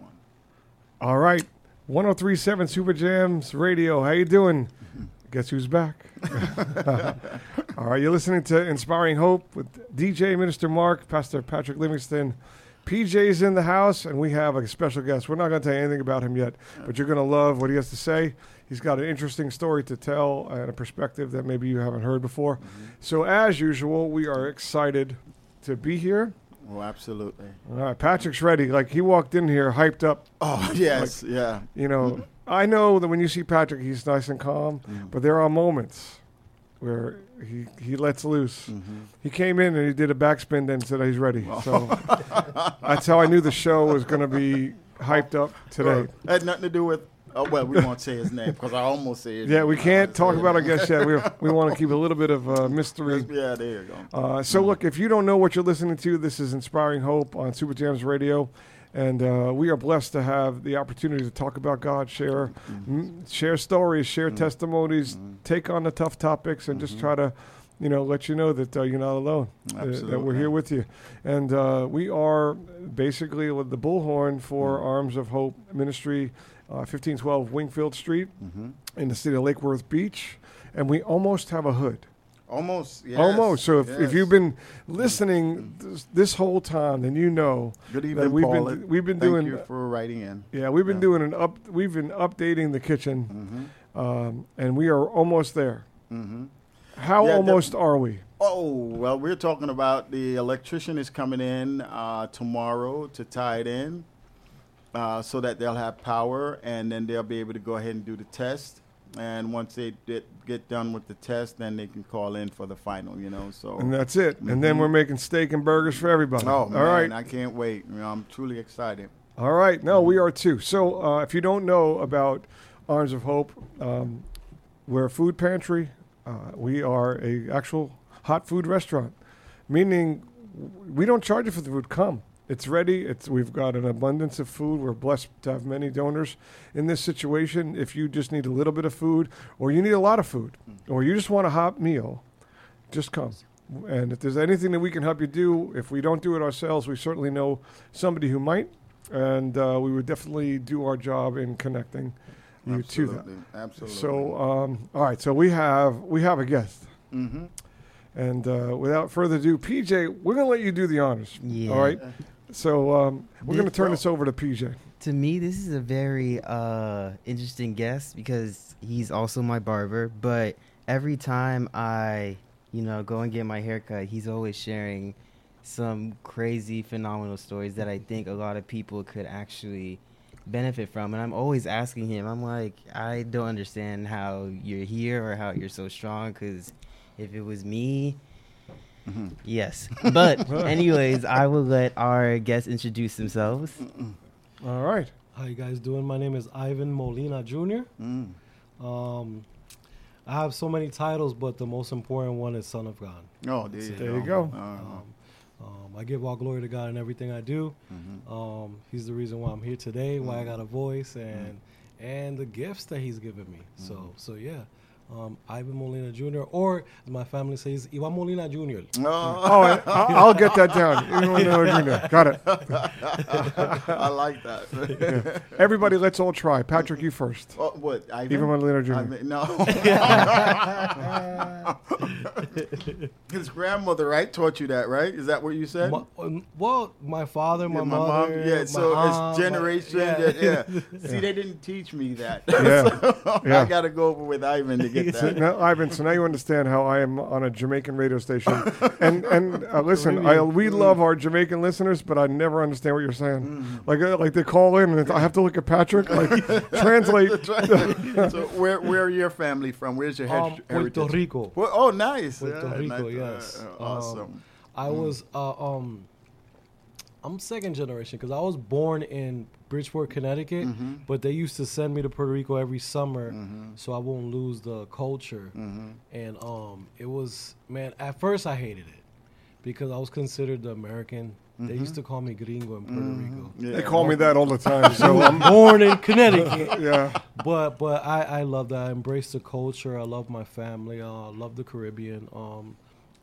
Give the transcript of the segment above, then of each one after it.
one. All right. 1037 Super Jams Radio. How you doing? Guess who's back? All right, you're listening to Inspiring Hope with DJ Minister Mark, Pastor Patrick Livingston. PJ's in the house, and we have a special guest. We're not going to tell you anything about him yet, but you're going to love what he has to say. He's got an interesting story to tell and a perspective that maybe you haven't heard before. Mm-hmm. So, as usual, we are excited to be here. Oh, absolutely. All right, Patrick's ready. Like he walked in here hyped up. Oh, yes, yeah. You know, I know that when you see Patrick, he's nice and calm, mm-hmm. but there are moments where he, he lets loose. Mm-hmm. He came in and he did a backspin, then said he's ready. So that's how I knew the show was going to be hyped up today. Had nothing to do with. Oh well, we won't say his name because I almost said. Yeah, we can't talk about our guest yet. We, we want to keep a little bit of uh, mystery. Yeah, there you go. Uh, so, look, if you don't know what you're listening to, this is Inspiring Hope on Super Jams Radio. And uh, we are blessed to have the opportunity to talk about God, share, m- share stories, share testimonies, take on the tough topics, and just try to, you know, let you know that uh, you're not alone, uh, that we're here with you. And uh, we are basically the bullhorn for Arms of Hope Ministry, uh, 1512 Wingfield Street in the city of Lake Worth Beach. And we almost have a hood. Almost. Yes, Almost. So if, if you've been listening this, this whole time, then you know Good that evening, we've Paul. been we've been Thank doing you for writing in. yeah we've been Yeah. doing an up we've been updating the kitchen, um, and we are almost there. hmm How Yeah, almost are we? Oh well, we're talking about the electrician is coming in uh, tomorrow to tie it in, uh, so that they'll have power, and then they'll be able to go ahead and do the test. And once they get, get done with the test, then they can call in for the final. You know, so And that's it. And then we're making steak and burgers for everybody. oh All man, right. I can't wait. You know, I'm truly excited. All right. No, we are too. So uh, if you don't know about Arms of Hope, um, we're a food pantry. Uh, we are a actual hot food restaurant, meaning we don't charge you for the food. Come. It's ready. It's we've got an abundance of food. We're blessed to have many donors in this situation. If you just need a little bit of food, or you need a lot of food, or you just want a hot meal, just come. And if there's anything that we can help you do, if we don't do it ourselves, we certainly know somebody who might, and uh, we would definitely do our job in connecting you to that. Absolutely, absolutely. So, um, all right. So we have we have a guest, hmm and uh, without further ado, PJ, we're gonna let you do the honors. Yeah. All right. So um, we're gonna turn this over to PJ. To me, this is a very uh, interesting guest because he's also my barber. But every time I, you know, go and get my haircut, he's always sharing some crazy, phenomenal stories that I think a lot of people could actually benefit from. And I'm always asking him, I'm like, I don't understand how you're here or how you're so strong because if it was me, yes. But, anyways, I will let our guests introduce themselves. All right. How you guys doing? My name is Ivan Molina Jr. Mm. Um, I have so many titles, but the most important one is Son of God. Oh, there you There go. you go. Uh-huh. Um, um, I give all glory to God in everything I do. Mhm. Um, he's the reason why I'm here today, why I got a voice, and and the gifts that He's given me. So so yeah, um, Ivan Molina Jr. or my family says, Ivan Molina Jr. Oh, Oh, I, I- I'll get that down. You know, no, you know. Got it. I like that. Everybody, let's all try. Patrick, you first. Oh, what? Ivan? Even Molina Jr. Ivan- no. His grandmother, right, taught you that, right? Is that what you said? My, um, well, my father, my, Yeah, my mother, mom. Yeah, my so aunt, it's my- generation. yeah. that- yeah. See, they didn't teach me that. Yeah. So Yeah. I got to go over with Ivan to get So that. now, Ivan, so now you understand how I am on a Jamaican radio station. and and uh, listen, I, we love our Jamaican listeners, but I never understand what you're saying. Mm. Like uh, like they call in and I have to look at Patrick, like translate. so where where are your family from? Where's your Um, her- Puerto heritage? Rico. Well, oh, nice. Puerto Yeah, Rico, nice. yes. Uh, awesome. I was uh, um I'm second generation because I was born in Bridgeport, Connecticut, Mm-hmm. but they used to send me to Puerto Rico every summer so I won't lose the culture. Mm-hmm. And um it was man, at first I hated it because I was considered the American. They used to call me gringo in Puerto Rico. Yeah. They call me that all the time. So I'm Born in Connecticut. yeah. but but I, I love that. I embrace the culture. I love my family. Uh, I love the Caribbean. Um,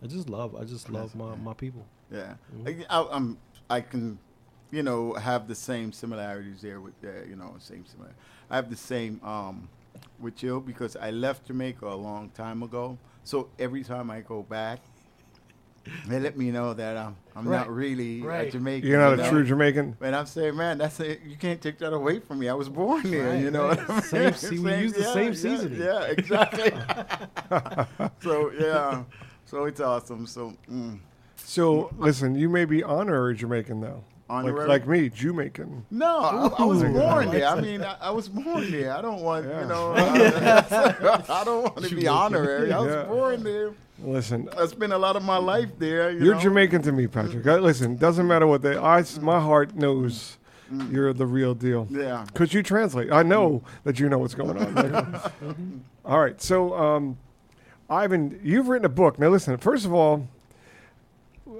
I just love I just love my, my people. Yeah, I, I, I'm. I can you know, have the same similarities there with the, you know, same similar. I have the same um, with you because I left Jamaica a long time ago. So every time I go back, they let me know that I'm, I'm Right. not really Right. a Jamaican. You're not you a true Jamaican. And I'm saying, man, that's it. You can't take that away from me. I was born there. Right, you know, right. what I mean? Same se- we use the yeah, same yeah, seasoning. Yeah, exactly. so yeah, so it's awesome. So mm. So listen, you may be honorary Jamaican now, like, Honorary? like me, Jamaican. no, I, I was born there. I mean, I, I was born there. I don't want Yeah. you know. I, I don't want to be honorary. I was Yeah. born there. Listen, I spent a lot of my life there. You you're know? Jamaican to me, Patrick. I, listen, doesn't matter what they. I, my heart knows Mm. you're the real deal. Yeah. Because you translate. I know that you know what's going on. all right. So, um, Ivan, you've written a book. Now, listen, first of all,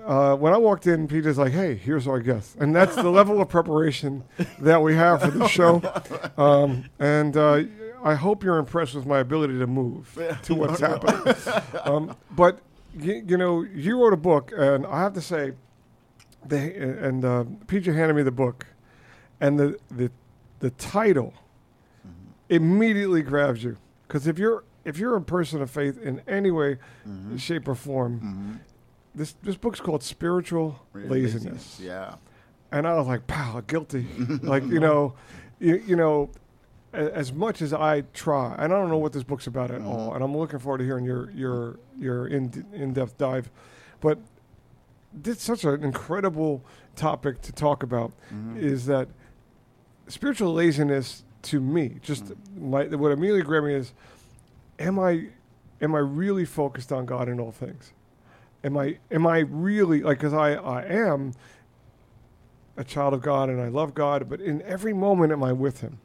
uh, when I walked in, Peter's like, hey, here's our guest. And that's the level of preparation that we have for the show. Um, and uh, I hope you're impressed with my ability to move to what's happening. Um, but, you, you know, you wrote a book, and I have to say, they, and uh, Peter handed me the book and the the the title immediately grabs you because if you're if you're a person of faith in any way, shape, or form, Mhm. This this book's called Spiritual Really Laziness, Yeah. and I was like, "Pow, guilty!" like you know, you, you know, a- as much as I try, and I don't know what this book's about at all, and I'm looking forward to hearing your your your in in depth dive, but it's such an incredible topic to talk about Mhm. is that spiritual laziness to me just my what immediately grabbed me is am i am i really focused on god in all things am i am i really like because i i am a child of god and i love god but in every moment am i with him.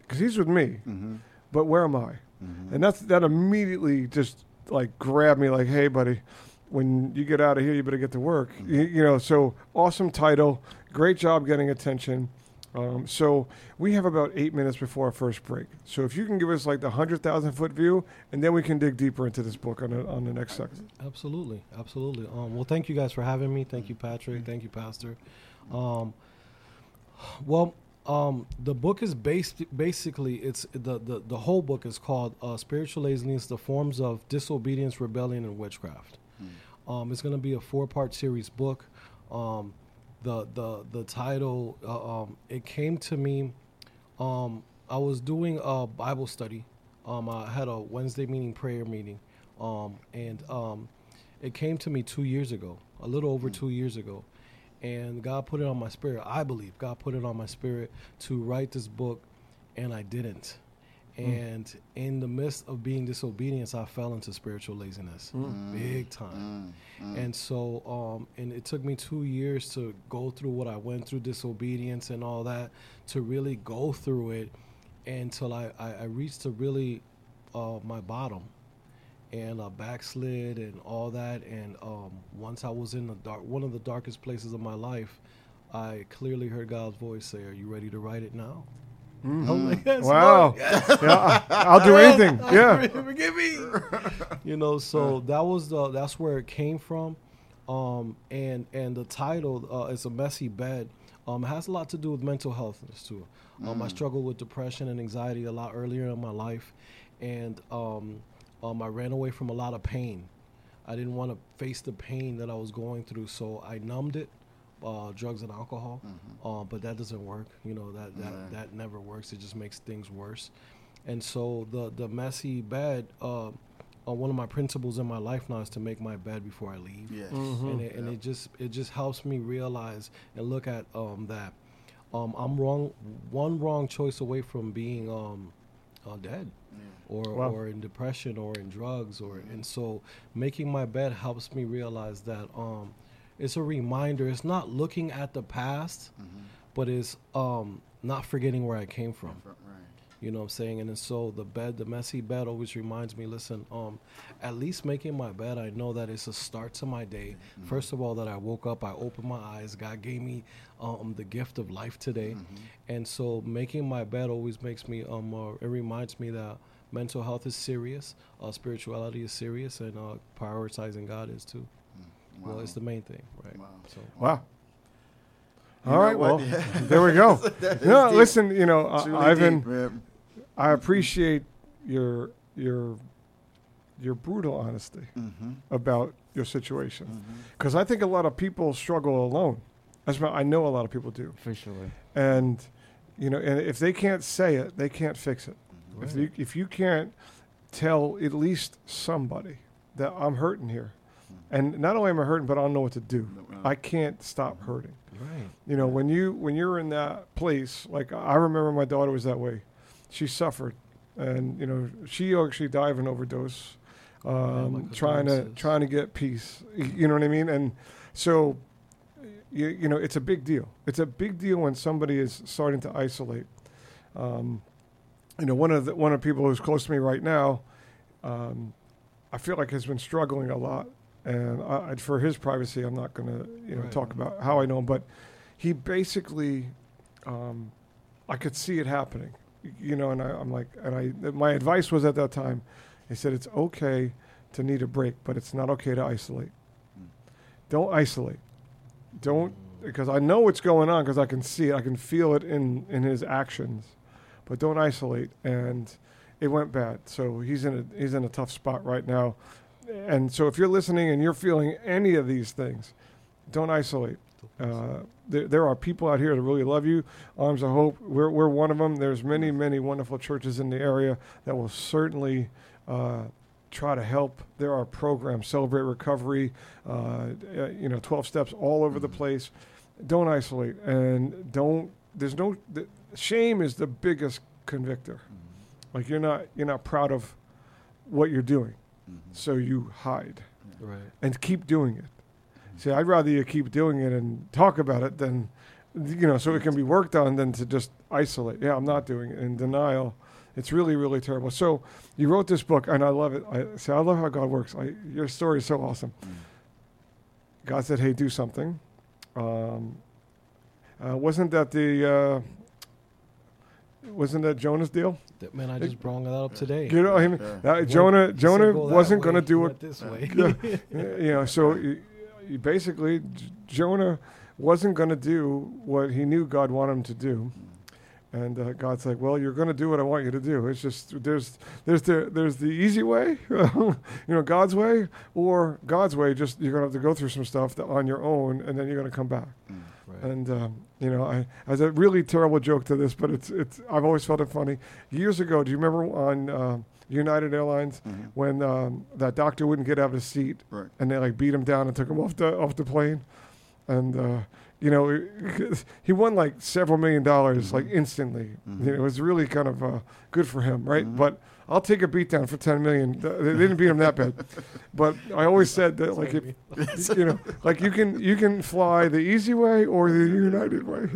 Because he's with me. Mhm. but where am i? Mhm. and that's that immediately just like grabbed me like hey buddy when you get out of here you better get to work. You, you know so awesome title great job getting attention um, so we have about eight minutes before our first break so if you can give us like the 100000 foot view and then we can dig deeper into this book on the, on the next section Absolutely, absolutely. Um, well, thank you guys for having me. Thank you, Patrick. Thank you, Pastor. Um, well, um, the book is based basically it's the, the the whole book is called uh, "Spiritual Laziness: The Forms of Disobedience, Rebellion, and Witchcraft." Um, it's going to be a four part series book. Um, the the the title uh, um, it came to me. Um, I was doing a Bible study. Um, I had a Wednesday meeting prayer meeting, um, and um, it came to me two years ago, a little over two years ago, and God put it on my spirit. I believe God put it on my spirit to write this book, and I didn't. And in the midst of being disobedience, I fell into spiritual laziness, big time. And so, um, and it took me two years to go through what I went through, disobedience and all that, to really go through it until I, I, I reached to really uh, my bottom and uh, backslid and all that. And um, once I was in the dark, one of the darkest places of my life, I clearly heard God's voice say, "Are you ready to write it now?" I'm like, wow yeah I- i'll do anything yeah forgive me. you know, so that was the that's where it came from, um, and and the title uh, is a messy bed. Um, it has a lot to do with mental health too. Um, I struggled with depression and anxiety a lot earlier in my life, and um, um, I ran away from a lot of pain. I didn't want to face the pain that I was going through, so I numbed it, uh, drugs and alcohol. Uh, but that doesn't work. You know that that Right. that never works. It just makes things worse. And so the the messy bed. Uh, uh, one of my principles in my life now is to make my bed before I leave Yes. and it, and it just it just helps me realize and look at um, that um, I'm wrong one wrong choice away from being um, uh, dead or Wow. or in depression or in drugs or and so making my bed helps me realize that um, it's a reminder it's not looking at the past but it's um, not forgetting where I came from Right. you know what I'm saying? And so the bed, the messy bed always reminds me, listen, um, at least making my bed, I know that it's a start to my day. First of all, that I woke up, I opened my eyes, God gave me um, the gift of life today. And so making my bed always makes me, um, uh, it reminds me that mental health is serious, uh, spirituality is serious, and uh, prioritizing God is too. Well, it's the main thing, right? Wow. So wow You All know right, what? well, there we go. No, deep. listen, you know, uh, Truly Ivan, deep. I appreciate your your your brutal honesty Mhm, about your situation because I think a lot of people struggle alone. That's what I know a lot of people do, For sure. and you know, and if they can't say it, they can't fix it. If you if you can't tell at least somebody that I'm hurting here, and not only am I hurting, but I don't know what to do. I can't stop hurting. Right. You know, when you when you're in that place, like I remember my daughter was that way. She suffered, and you know, she actually died of an overdose, um, my trying to trying to get peace. You know what I mean? And so, you, you know, it's a big deal. It's a big deal when somebody is starting to isolate. Um, you know, one of the one of the people who's close to me right now, um, I feel like has been struggling a lot, and I, for his privacy, I'm not going to you know Right. talk about how I know him, but he basically, um, I could see it happening, you know, and I, I'm like, and I my advice was at that time, he said it's okay to need a break, but it's not okay to isolate. Don't isolate. Don't because I know what's going on because I can see it, I can feel it in in his actions, but don't isolate. And it went bad, so he's in a he's in a tough spot right now. And so if you're listening and you're feeling any of these things, don't isolate. Uh, there, there are people out here that really love you. Arms of Hope, we're, we're one of them. There's many, many wonderful churches in the area that will certainly uh, try to help. There are programs, Celebrate Recovery, uh, uh, you know, 12 steps all over the place. Don't isolate and don't, there's no, the, shame is the biggest convictor. Like you're not, you're not proud of what you're doing. So you hide Right. and keep doing it. See, I'd rather you keep doing it and talk about it than, you know, so it can be worked on than to just isolate. Yeah, I'm not doing it in denial. It's really, really terrible. So you wrote this book, and I love it. I say I love how God works. I, your story is so awesome. God said, "Hey, do something." Um, uh, wasn't that the? Uh, wasn't that Jonah's deal? That, man, I just brought that up today. You know, I mean, Yeah. that- Went- Jonah. he Jonah wasn't going to do it this way. yeah, you know, so you, you basically J- Jonah wasn't going to do what he knew God wanted him to do, and uh, God's like, "Well, you're going to do what I want you to do. It's just there's there's the there's the easy way, you know, God's way, or God's way. Just you're going to have to go through some stuff that on your own, and then you're going to come back." Right. And um, you know, I as a really terrible joke to this, but it's it's I've always felt it funny. Years ago, do you remember on uh, United Airlines Mhm. when um, that doctor wouldn't get out of his seat Right. and they like beat him down and took him off the off the plane, and uh, you know he won like several million dollars like instantly. Mhm. You know, it was really kind of uh, good for him, right? Mhm. But I'll take a beat down for ten million. Th- They didn't beat him that bad, but I always said that like if you know, like you can you can fly the easy way or the United way.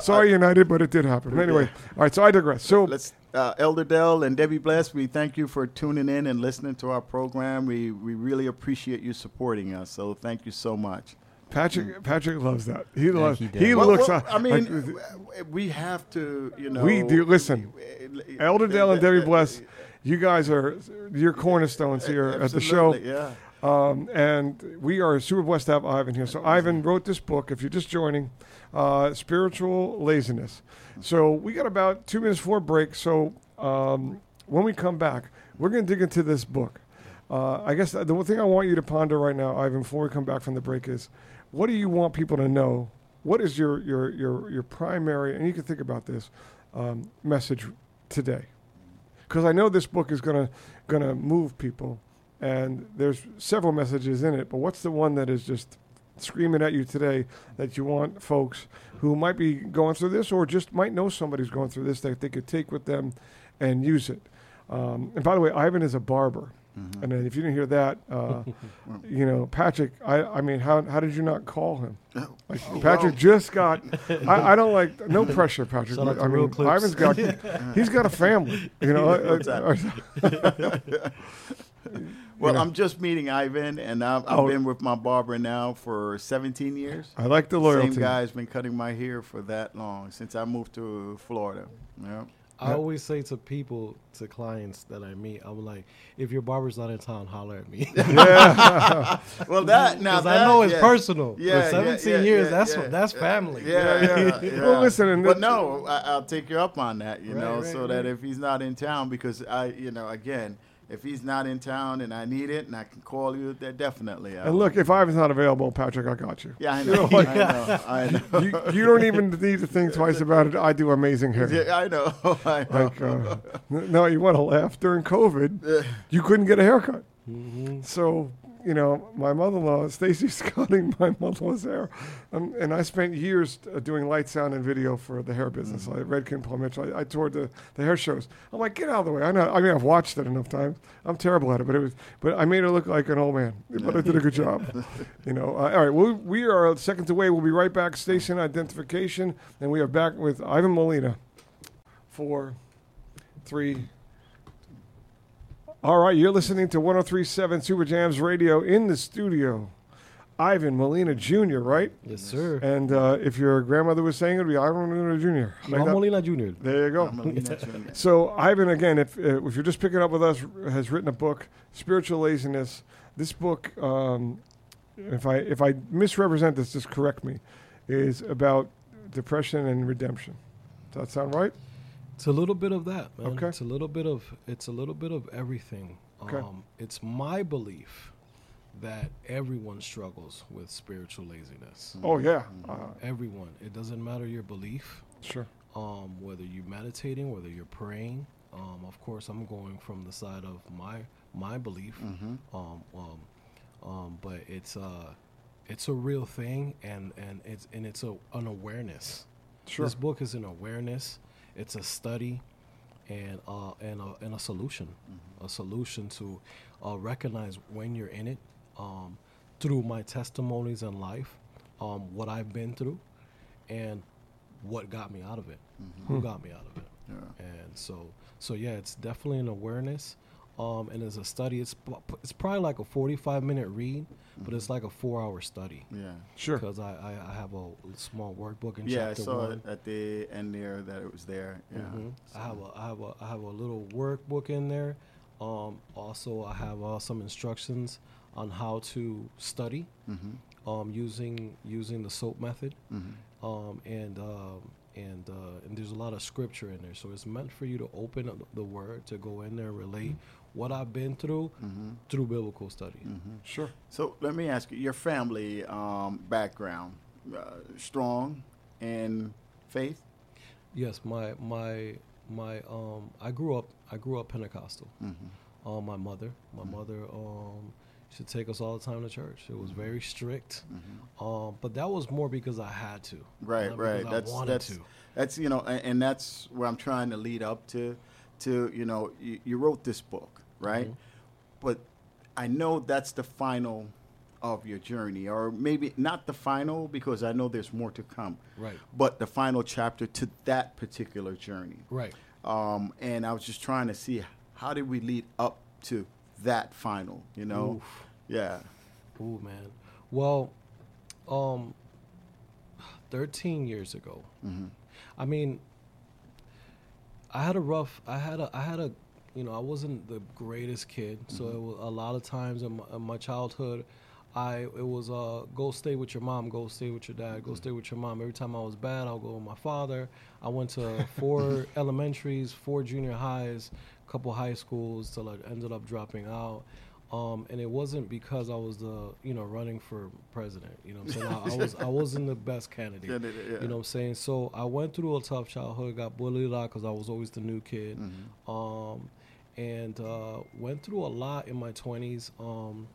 Sorry, United, but it did happen. Anyway, all right. So I digress. So Let's, uh, Elder Dell and Debbie Bless, we thank you for tuning in and listening to our program. We we really appreciate you supporting us. So thank you so much. Patrick Patrick loves that. He loves. he He. Well, looks. well, I mean, like, we have to, you know. We do- listen, Elder Dell and Debbie Bless, you guys are your cornerstones here at the show. Yeah. Um, and we are super blessed to have Ivan here. So Ivan wrote this book. If you're just joining, uh, spiritual laziness. So we got about two minutes for a break. So um, when we come back, we're going to dig into this book. Uh, I guess the one thing I want you to ponder right now, Ivan, before we come back from the break, is what do you want people to know? What is your your your your primary? And you can think about this um, message today, because I know this book is gonna gonna move people, and there's several messages in it. But what's the one that is just screaming at you today that you want folks who might be going through this, or just might know somebody's going through this that they could take with them and use it? Um, and by the way, Ivan is a barber. Mm-hmm. And then if you didn't hear that, uh, you know, Patrick, I, I mean, how, how did you not call him? Like, Oh, Patrick well. just got, I, I don't like, no pressure, Patrick. But, I mean, Clips. Ivan's got, he's got a family, you know. What's Well, know. I'm just meeting Ivan, and I've, I've Oh. been with my barber now for 17 years. I like the loyalty. Same guy's been cutting my hair for that long since I moved to Florida. Yeah. I Yeah. always say to people, to clients that I meet, I'm like, if your barber's not in town, holler at me. yeah. Well, that now Because I know it's yeah. personal. Yeah, For 17 yeah, yeah, years, yeah, that's yeah, that's yeah, family. Yeah, Yeah, yeah. yeah. yeah. Well, listen, but that- no, I, I'll take you up on that. You Right, know, right, so that if he's not in town, because I, you know, again, if he's not in town and I need it and I can call you, then definitely. I and will. look, if Ivan's not available, Patrick, I got you. yeah, I You know, know, like- I know, I know. You, you don't even need to think twice about it. I do amazing hair. Yeah, I know. I know. Like, uh, no, you want to laugh. During COVID, you couldn't get a haircut. hmm So, you know, my mother-in-law, Stacy Scotting, my mother-in-law's hair, um, and I spent years uh, doing light, sound, and video for the hair business. I Redken, Paul Mitchell. I, I toured the, the hair shows. I'm like, get out of the way. I know. I mean, I've watched it enough times. I'm terrible at it, but it was. But I made her look like an old man. But I did a good job. you know. Uh, all right. Well, we are seconds away. We'll be right back. Station identification, and we are back with Ivan Molina. Four, three. All right, you're listening to 1037 Super Jams Radio in the studio. Ivan Molina Jr., right? Yes, sir. And uh, if your grandmother was saying it, it'd be Ivan Molina Jr. Like Molina Jr. There you go. I'm gonna leave that to you. So Ivan, again, if uh, if you're just picking up with us, has written a book, Spiritual Laziness. This book, um, if I if I misrepresent this, just correct me, is about depression and redemption. Does that sound right? It's a little bit of that, man. Okay. It's a little bit of it's a little bit of everything. Okay. Um, it's my belief that everyone struggles with spiritual laziness. Oh yeah, uh, Everyone. It doesn't matter your belief, sure. um, whether you're meditating, whether you're praying. Um, of course, I'm going from the side of my my belief. Mm-hmm. Um, um, um, but it's uh, it's a real thing, and and it's and it's a an awareness. Sure. This book is an awareness. It's a study, and uh, and a, and a solution, a solution to uh, recognize when you're in it, um, through my testimonies in life, um, what I've been through, and what got me out of it, who got me out of it, Yeah. and so so yeah, it's definitely an awareness. Um, and as a study, it's it's probably like a 45 minute read, but it's like a four hour study Yeah. Sure. because I, I, I have a small workbook in Yeah, I chapter saw one. it at the end there that it was there. Yeah. Mhm. I have a I have a I have a little workbook in there. Um, also, I have uh, some instructions on how to study Mhm. um, using using the SOAP method. Mhm. Um, and um, and uh, and there's a lot of scripture in there, so it's meant for you to open up the Word to go in there and relate what I've been through Mhm. through biblical study. Mhm. Sure. So let me ask you, your family um, background, uh, strong in faith? Yes, my my my um I grew up I grew up Pentecostal. Mm-hmm. Um, my mother, my mother um should take us all the time to church. It was very strict. Um, but that was more because I had to. Mm-hmm. Right, not right. That's I wanted that's to. that's you know, and, and that's where I'm trying to lead up to. To you know, you, you wrote this book, right? Mhm. But I know that's the final of your journey, or maybe not the final because I know there's more to come. Right. But the final chapter to that particular journey. Right. Um, and I was just trying to see how did we lead up to that final, you know? Oof. Yeah. Ooh, man. Well, um, 13 years ago. Mhm. I mean, I had a rough. I had a. I had a. You know, I wasn't the greatest kid, so it was a lot of times in my, in my childhood. I it was uh go stay with your mom, go stay with your dad, go stay with your mom. Every time I was bad, I'll go with my father. I went to four elementaries, four junior highs, a couple high schools till I ended up dropping out. Um, and it wasn't because I was the you know running for president. You know, what I'm saying I, I was I wasn't the best candidate. Yeah, yeah. You know what I'm saying? So I went through a tough childhood, got bullied a lot because I was always the new kid. Mm-hmm. Um, and uh, went through a lot in my 20s. Um,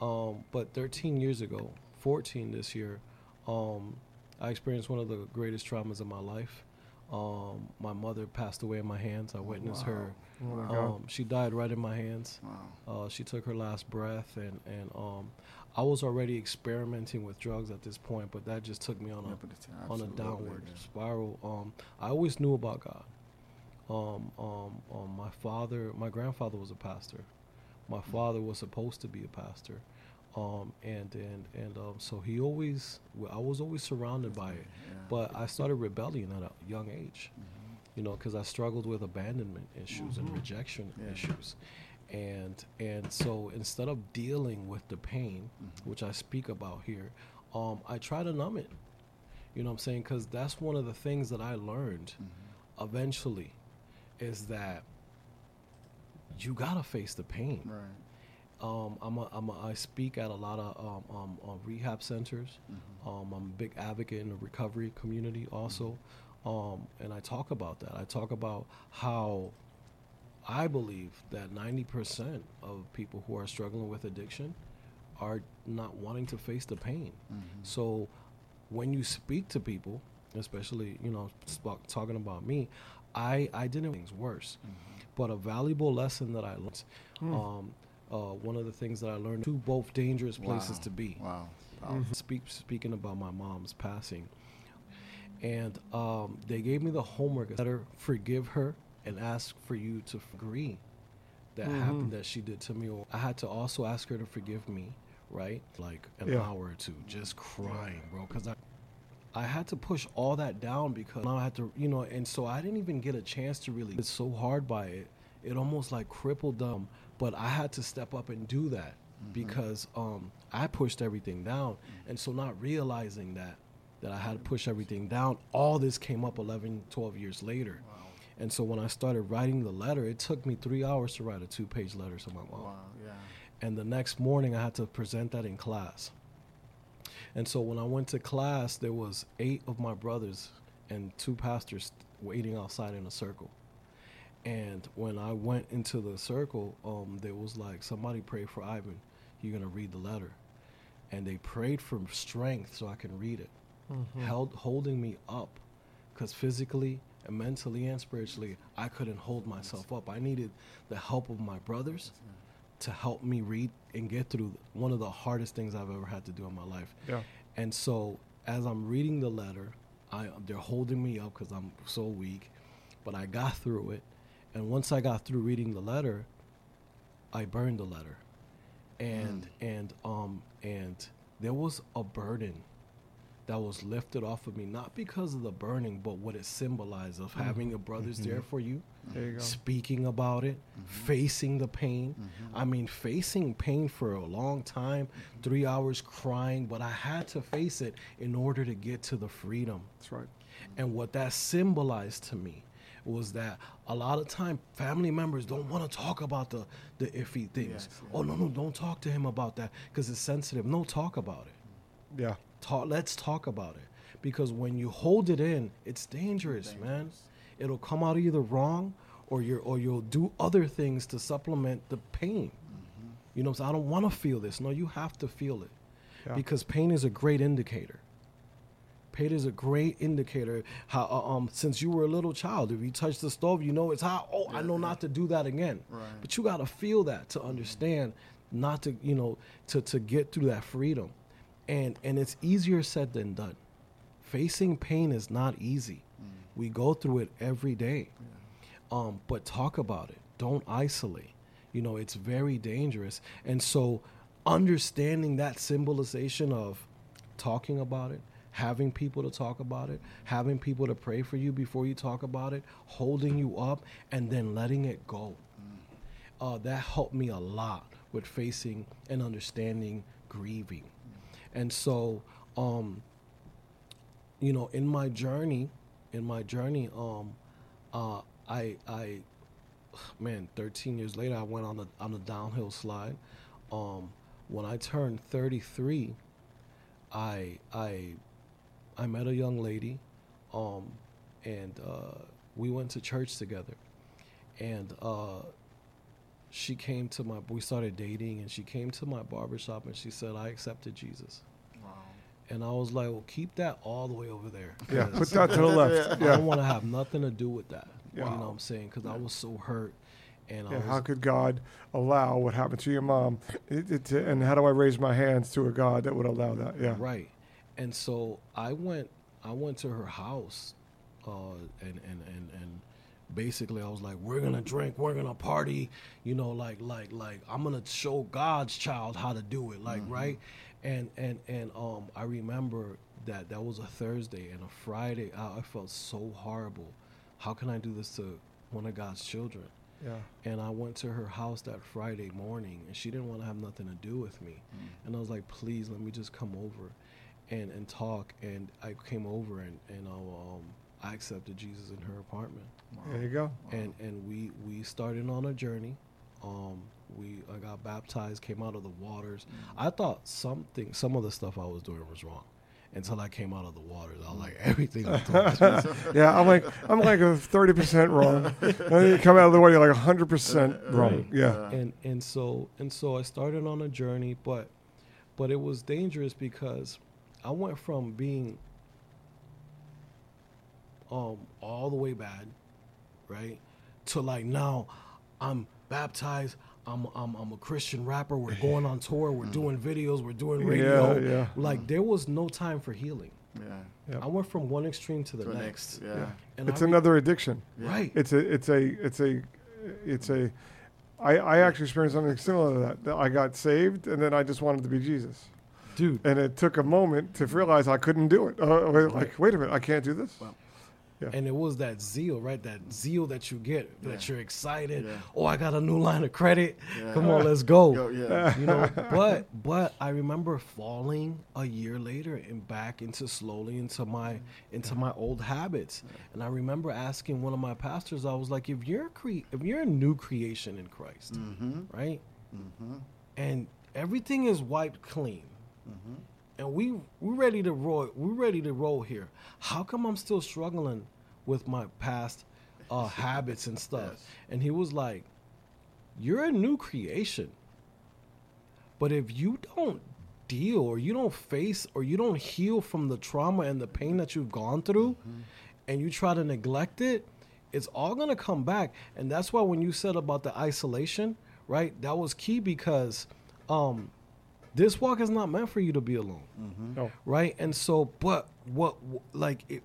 um, but 13 years ago, 14 this year, um, I experienced one of the greatest traumas of my life. Um, my mother passed away in my hands. I witnessed her. Oh. Um, she died right in my hands. Wow. Uh, she took her last breath, and and um, I was already experimenting with drugs at this point, but that just took me on a Yeah, it's on a downward yeah. spiral. Um, I always knew about God. Um, um, um, my father, my grandfather was a pastor. My Mm. father was supposed to be a pastor, um, and and and um, so he always, I was always surrounded by it. Yeah. But I started rebelling at a young age, you know, because I struggled with abandonment issues and rejection Yeah. issues, and and so instead of dealing with the pain, Mm-hmm. which I speak about here, um, I try to numb it. You know what I'm saying? Because that's one of the things that I learned Mm-hmm. eventually, is that you gotta face the pain. Right. Um, I'm a, I'm a, I speak at a lot of um, um, uh, rehab centers. Um, I'm a big advocate in the recovery community also, um, and I talk about that. I talk about how I believe that 90% of people who are struggling with addiction are not wanting to face the pain. So when you speak to people, especially you know talking about me, I I didn't things worse, but a valuable lesson that I learned. Um, uh, one of the things that I learned: two both dangerous places Wow. to be. Wow. Speak, speaking about my mom's passing, and um, they gave me the homework letter, forgive her, and ask for you to agree that happened that she did to me. I had to also ask her to forgive me, right? Like an Yeah. hour or two, just crying, bro, because I. I had to push all that down because now I had to, you know, and so I didn't even get a chance to really. It's so hard by it. It almost like crippled them, but I had to step up and do that because um, I pushed everything down, and so not realizing that that I had to push everything down, all this came up 11, 12 years later. And so when I started writing the letter, it took me three hours to write a two-page letter to my mom Wow. Yeah. and the next morning I had to present that in class. And so when I went to class, there was eight of my brothers and two pastors waiting outside in a circle. And when I went into the circle, um, there was like somebody pray for Ivan. You're gonna read the letter, and they prayed for strength so I can read it, held holding me up, because physically and mentally and spiritually I couldn't hold myself up. I needed the help of my brothers to help me read and get through one of the hardest things I've ever had to do in my life. Yeah. And so as I'm reading the letter, I they're holding me up because I'm so weak, but I got through it. And once I got through reading the letter, I burned the letter, and and um and there was a burden that was lifted off of me, not because of the burning, but what it symbolized of mm-hmm. having your brothers mm-hmm. there for you, There you go. speaking about it, mm-hmm. facing the pain. I mean, facing pain for a long time, three hours crying, but I had to face it in order to get to the freedom. That's right. And what that symbolized to me was that a lot of time family members don't want to talk about the, the iffy things. Yes. Oh no, no, don't talk to him about that because it's sensitive. No, talk about it Yeah. Talk let's talk about it. Because when you hold it in it's dangerous, man. It'll come out either wrong or you're or you'll do other things to supplement the pain. You know so i don't want to feel this. No you have to feel it. Yeah. because pain is a great indicator. Pain is a great indicator how uh, um since you were a little child if you touch the stove you know it's hot. Oh i know not to do that again. Right. but you got to feel that to understand not to you know to to get through that freedom and and it's easier said than done. Facing pain is not easy. We go through it every day. Um, but talk about it. Don't isolate. You know it's very dangerous. And so understanding that symbolization of talking about it having people to talk about it having people to pray for you before you talk about it holding you up and then letting it go. Uh, that helped me a lot with facing and understanding grieving. And so, um, you know, in my journey, in my journey, um, uh, I, I, man, 13 years later, I went on the on the downhill slide. Um, when I turned 33, I, I, I met a young lady, um, and uh, we went to church together, and. Uh, she came to my we started dating and she came to my barbershop and she said i accepted jesus Wow. and i was like well keep that all the way over there yeah Put that to the left. yeah. i Yeah. don't want to have nothing to do with that Yeah. you know what i'm saying because i was so hurt and I Yeah, was, how could God allow what happened to your mom? It, it, and how do I raise my hands to a God that would allow that? Yeah. right and so i went i went to her house uh and and and and basically i was like we're gonna drink we're gonna party you know like like like i'm gonna show god's child how to do it like right and and and um i remember that that was a thursday and a friday i, I felt so horrible how can I do this to one of God's children? Yeah. And I went to her house that Friday morning, and she didn't want to have nothing to do with me. And I was like, please, let me just come over and, and talk. And I came over, and, and I, um, I accepted Jesus in her apartment. There you go. And, and we, we started on a journey. Um, we I got baptized, came out of the waters. I thought something, some of the stuff I was doing was wrong. Until I came out of the waters, I was like, everything I'm doing is wrong. Yeah, I'm like I'm like a thirty percent wrong. and then you come out of the way, you're like hundred percent wrong. Right. Yeah. and and so and so I started on a journey, but but it was dangerous because I went from being um all the way bad, right, to like now I'm baptized. I'm I'm I'm a Christian rapper. We're going on tour. We're doing videos. We're doing radio. Yeah, yeah. Like there was no time for healing. Yeah. Yeah. I went from one extreme to the To next. next. Yeah. And It's re- another addiction. right. It's a it's a it's a it's a I, I actually experienced something similar to that. That I got saved and then I just wanted to be Jesus. Dude, And it took a moment to realize I couldn't do it. Uh, wait, like, wait a minute, I can't do this. Well, and it was that zeal, right? That zeal that you get, that you're excited. Yeah. Oh, I got a new line of credit. Yeah. Come on, let's go. Yo, yeah. You know, but but I remember falling a year later and back into slowly into my into my old habits. And I remember asking one of my pastors, I was like, if you're cre- if you're a new creation in Christ, Mm-hmm. right? Mm-hmm. And everything is wiped clean. Mm-hmm. And we we ready to roll. We ready to roll here. How come I'm still struggling with my past uh, habits and stuff? Yes. And he was like, "You're a new creation, but if you don't deal or you don't face or you don't heal from the trauma and the pain that you've gone through, and you try to neglect it, it's all gonna come back. And that's why when you said about the isolation, right? That was key because." Um, this walk is not meant for you to be alone No. right and so but what like it,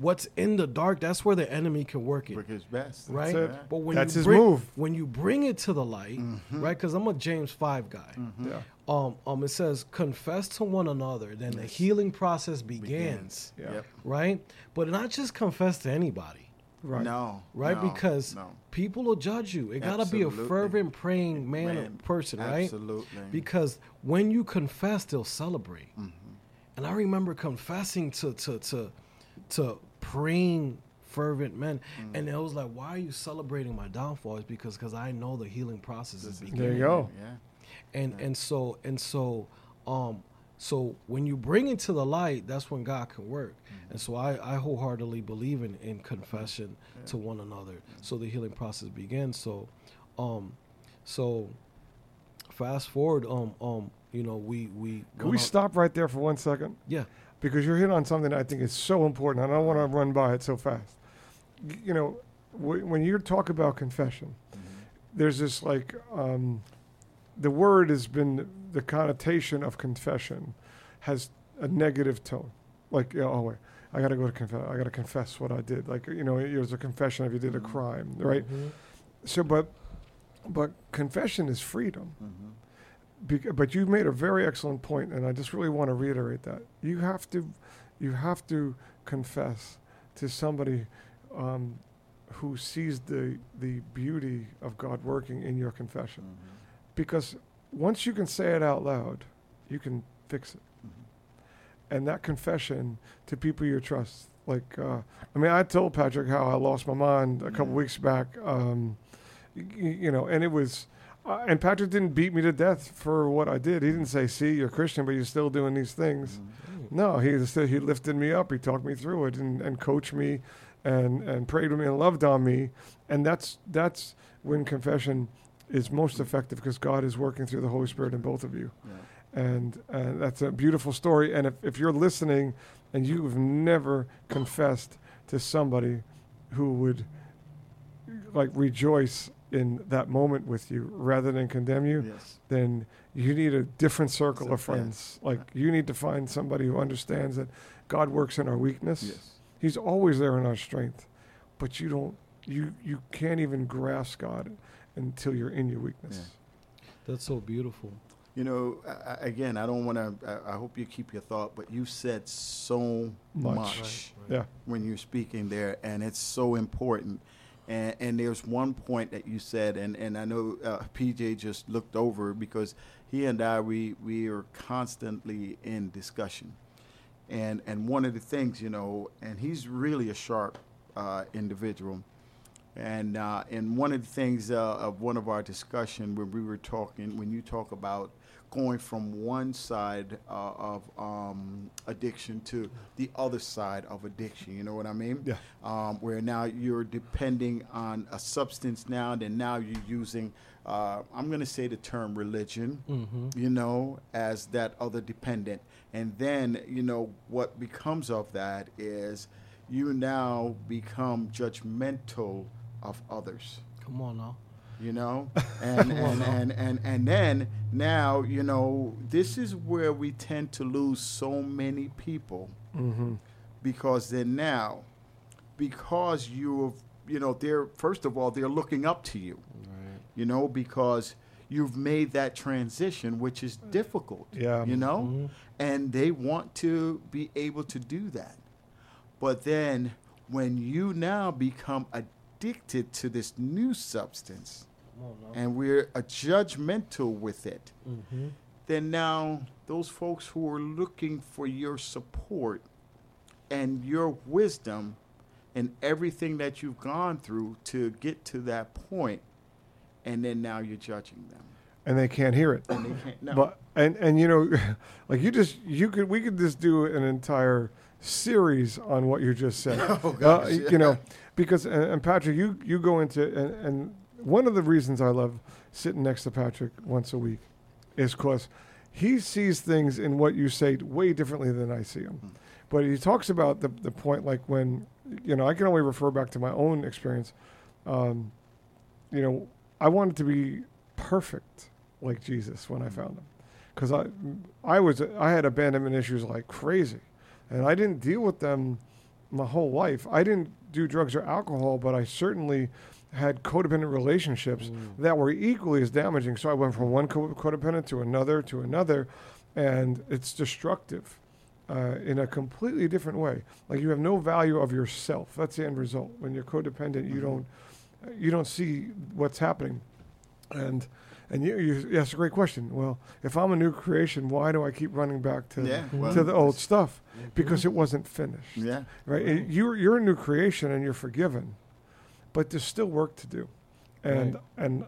what's in the dark that's where the enemy can work it Work his best. right it. but when That's you his bring, move. when you bring it to the light Mm-hmm. right because i'm a james 5 guy Yeah. um um it says confess to one another then the healing process begins, Yeah. Yep. right but not just confess to anybody Right. No. right no, because no. people will judge you it gotta be a fervent praying man, Man, person right Absolutely. because when you confess they'll celebrate Mm-hmm. and i remember confessing to to to to praying fervent men Mm. and it was like why are you celebrating my downfall is because because i know the healing process is beginning. There you go. Yeah. and and so and so um so when you bring it to the light that's when god can work and so i i wholeheartedly believe in in confession to one another so the healing process begins so um so fast forward um um you know we we Can we stop right there for one second? yeah because you're hitting on something I think is so important. and I don't want to run by it so fast. You know, w- when you talk about confession, there's this like um, the word has been the connotation of confession has a negative tone. Like, you know, oh wait, I got to go to confess. I got to confess what I did. Like, you know, there's a confession if you did a crime, right? Mhm. So, but but confession is freedom. Mm-hmm. But you made a very excellent point, and I just really want to reiterate that you have to, you have to confess to somebody um, who sees the the beauty of God working in your confession, Mm-hmm. because once you can say it out loud, you can fix it. And that confession to people you trust, like uh, I mean, I told Patrick how I lost my mind a couple weeks back, um, you know, and it was. Uh, and Patrick didn't beat me to death for what I did. He didn't say, "See, you're Christian, but you're still doing these things." Mm-hmm. No, he just he lifted me up. He talked me through it and, and coached me, and and prayed with me and loved on me. And that's that's when confession is most effective because God is working through the Holy Spirit in both of you. Yeah. And and that's a beautiful story. And if, if you're listening and you've never confessed to somebody who would like rejoice in that moment with you rather than condemn you, Yes. then you need a different circle So, of friends. yes. Like you need to find somebody who understands that God works in our weakness. Yes. He's always there in our strength, but you don't. You you can't even grasp God until you're in your weakness. That's so beautiful. You know, I, I- again, I don't want to. I, I hope you keep your thought, but you said so Much. much, Right, Yeah. when you're speaking there, and it's so important. And, and there's one point that you said, and, and I know uh, PJ just looked over because he and I we we are constantly in discussion, and and one of the things you know, and he's really a sharp uh, individual, and uh, and one of the things uh, of one of our discussion when we were talking, when you talk about going from one side uh, of um, addiction to the other side of addiction, you know what I mean? Yeah. Um, where now you're depending on a substance now, and then now you're using, uh, I'm going to say the term religion, Mm-hmm. you know, as that other dependent. And then, you know, what becomes of that is you now become judgmental of others Come on now. You know and and, and and and then now you know this is where we tend to lose so many people Mm-hmm. because then now because you've you know they're first of all they're looking up to you Right. you know because you've made that transition which is difficult Yeah. you know Mhm. and they want to be able to do that but then when you now become addicted to this new substance Come on now. And we're a judgmental with it, Mm-hmm. then now those folks who are looking for your support and your wisdom and everything that you've gone through to get to that point, and then now you're judging them. And they can't hear it. And they can't, no. But and and you know, like you just you could we could just do an entire series on what you just said. Oh, gosh, Uh, yeah. You know, because and, and Patrick, you you go into and, and one of the reasons I love sitting next to Patrick once a week is because he sees things in what you say way differently than I see them. Hmm. But he talks about the the point like when you know I can only refer back to my own experience. Um, you know, I wanted to be perfect like Jesus when I found him, because I I was I had abandonment issues like crazy, and I didn't deal with them my whole life. I didn't do drugs or alcohol, but I certainly had codependent relationships that were equally as damaging. So I went from one co- codependent to another to another, and it's destructive uh, in a completely different way. Like you have no value of yourself. That's the end result. When you're codependent, you Mhm. don't you don't see what's happening, and and you, you asked a great question. Well, if I'm a new creation, why do I keep running back to yeah, to well, to the old stuff? Because it wasn't finished Yeah, right? It- you're you're a new creation and you're forgiven, but there's still work to do, and Right. and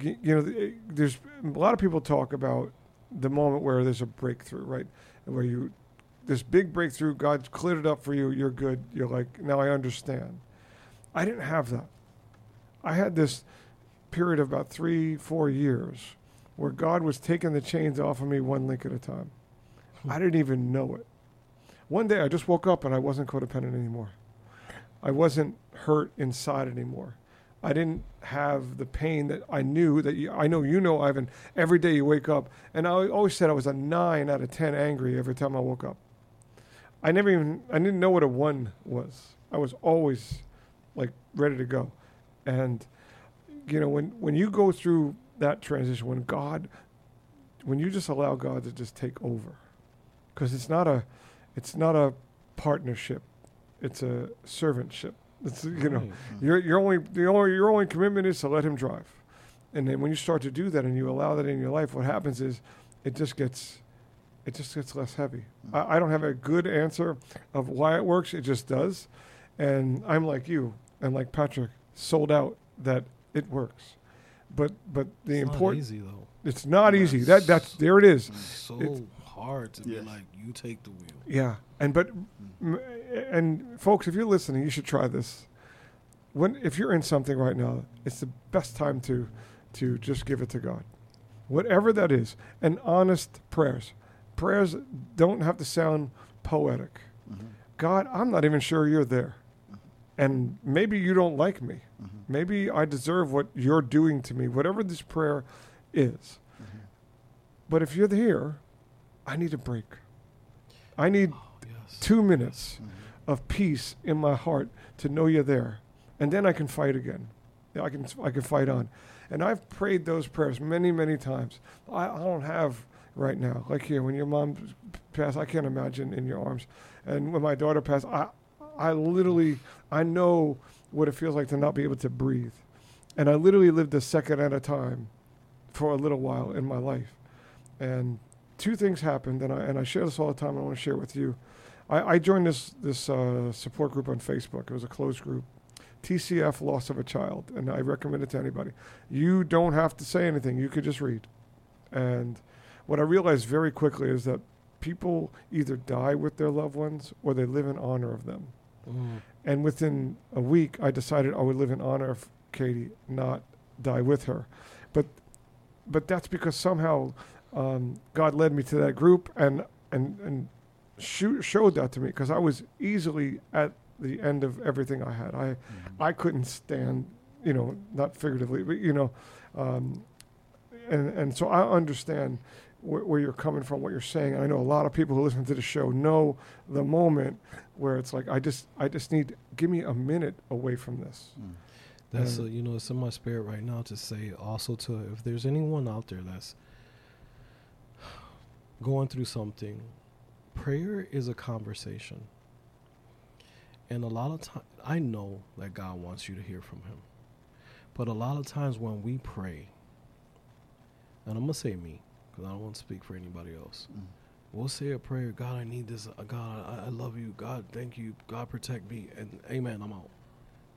you know, there's a lot of people talk about the moment where there's a breakthrough, right? Where you this big breakthrough, God cleared it up for you, you're good. You're like, now I understand. I didn't have that. I had this period of about three, four years where God was taking the chains off of me one link at a time. Hmm. I didn't even know it. One day I just woke up and I wasn't codependent anymore. I wasn't hurt inside anymore. I didn't have the pain that I knew that you, I know you know, Ivan. Every day you wake up, and I always said I was a nine out of ten angry every time I woke up. I never even I didn't know what a one was. I was always like ready to go, and you know when when you go through that transition, when God, when you just allow God to just take over, because it's not a it's not a partnership, it's a servantship. It's you know Right. Hmm. your your only the only your only commitment is to let him drive, and then when you start to do that and you allow that in your life, what happens is it just gets it just gets less heavy. Hmm. I, I don't have a good answer of why it works. It just does, and I'm like you and like Patrick, sold out that it works. But but the important easy though. it's not easy. That that's there it is. It's so It's- hard to Yes. be like you take the wheel. Yeah, and but m- hmm. And folks, if you're listening, you should try this. When if you're in something right now, it's the best time to to just give it to God, whatever that is, and honest prayers. Prayers don't have to sound poetic. Mhm. God, I'm not even sure you're there, and maybe you don't like me. Mhm. Maybe I deserve what you're doing to me, whatever this prayer is. Mhm. But if you're here, I need a break. I need Oh, two minutes Mhm. Of peace in my heart to know you're there. And then I can fight again. I can I can fight on. And I've prayed those prayers many many times. I, I don't have right now like here when your mom passed. I can't imagine in your arms. And when my daughter passed, I I literally I know what it feels like to not be able to breathe. And I literally lived a second at a time for a little while in my life. And two things happened, and I and I share this all the time. I want to share it with you. I, I joined this this uh, support group on Facebook. It was a closed group, TCF Loss of a Child, and I recommend it to anybody. You don't have to say anything; you could just read. And what I realized very quickly is that people either die with their loved ones or they live in honor of them. Mm. And within a week, I decided I would live in honor of Katie, not die with her. But but that's because somehow um, God led me to that group and and and sho- showed that to me because I was easily at the end of everything I had. I I couldn't stand, you know, not figuratively, but you know, um, and and so I understand where, where you're coming from, what you're saying. I know a lot of people who listen to the show know the moment where it's like I just I just need give me a minute away from this. That's And- uh, you know it's in my spirit right now to say also to if there's anyone out there that's going through something, prayer is a conversation. And a lot of time I know that God wants you to hear from him. But a lot of times when we pray, and I'm going to say me because I don't want to speak for anybody else. Mm. We'll say a prayer, God, I need this. Uh, God, I, I love you. God, thank you. God, protect me. And amen, I'm out.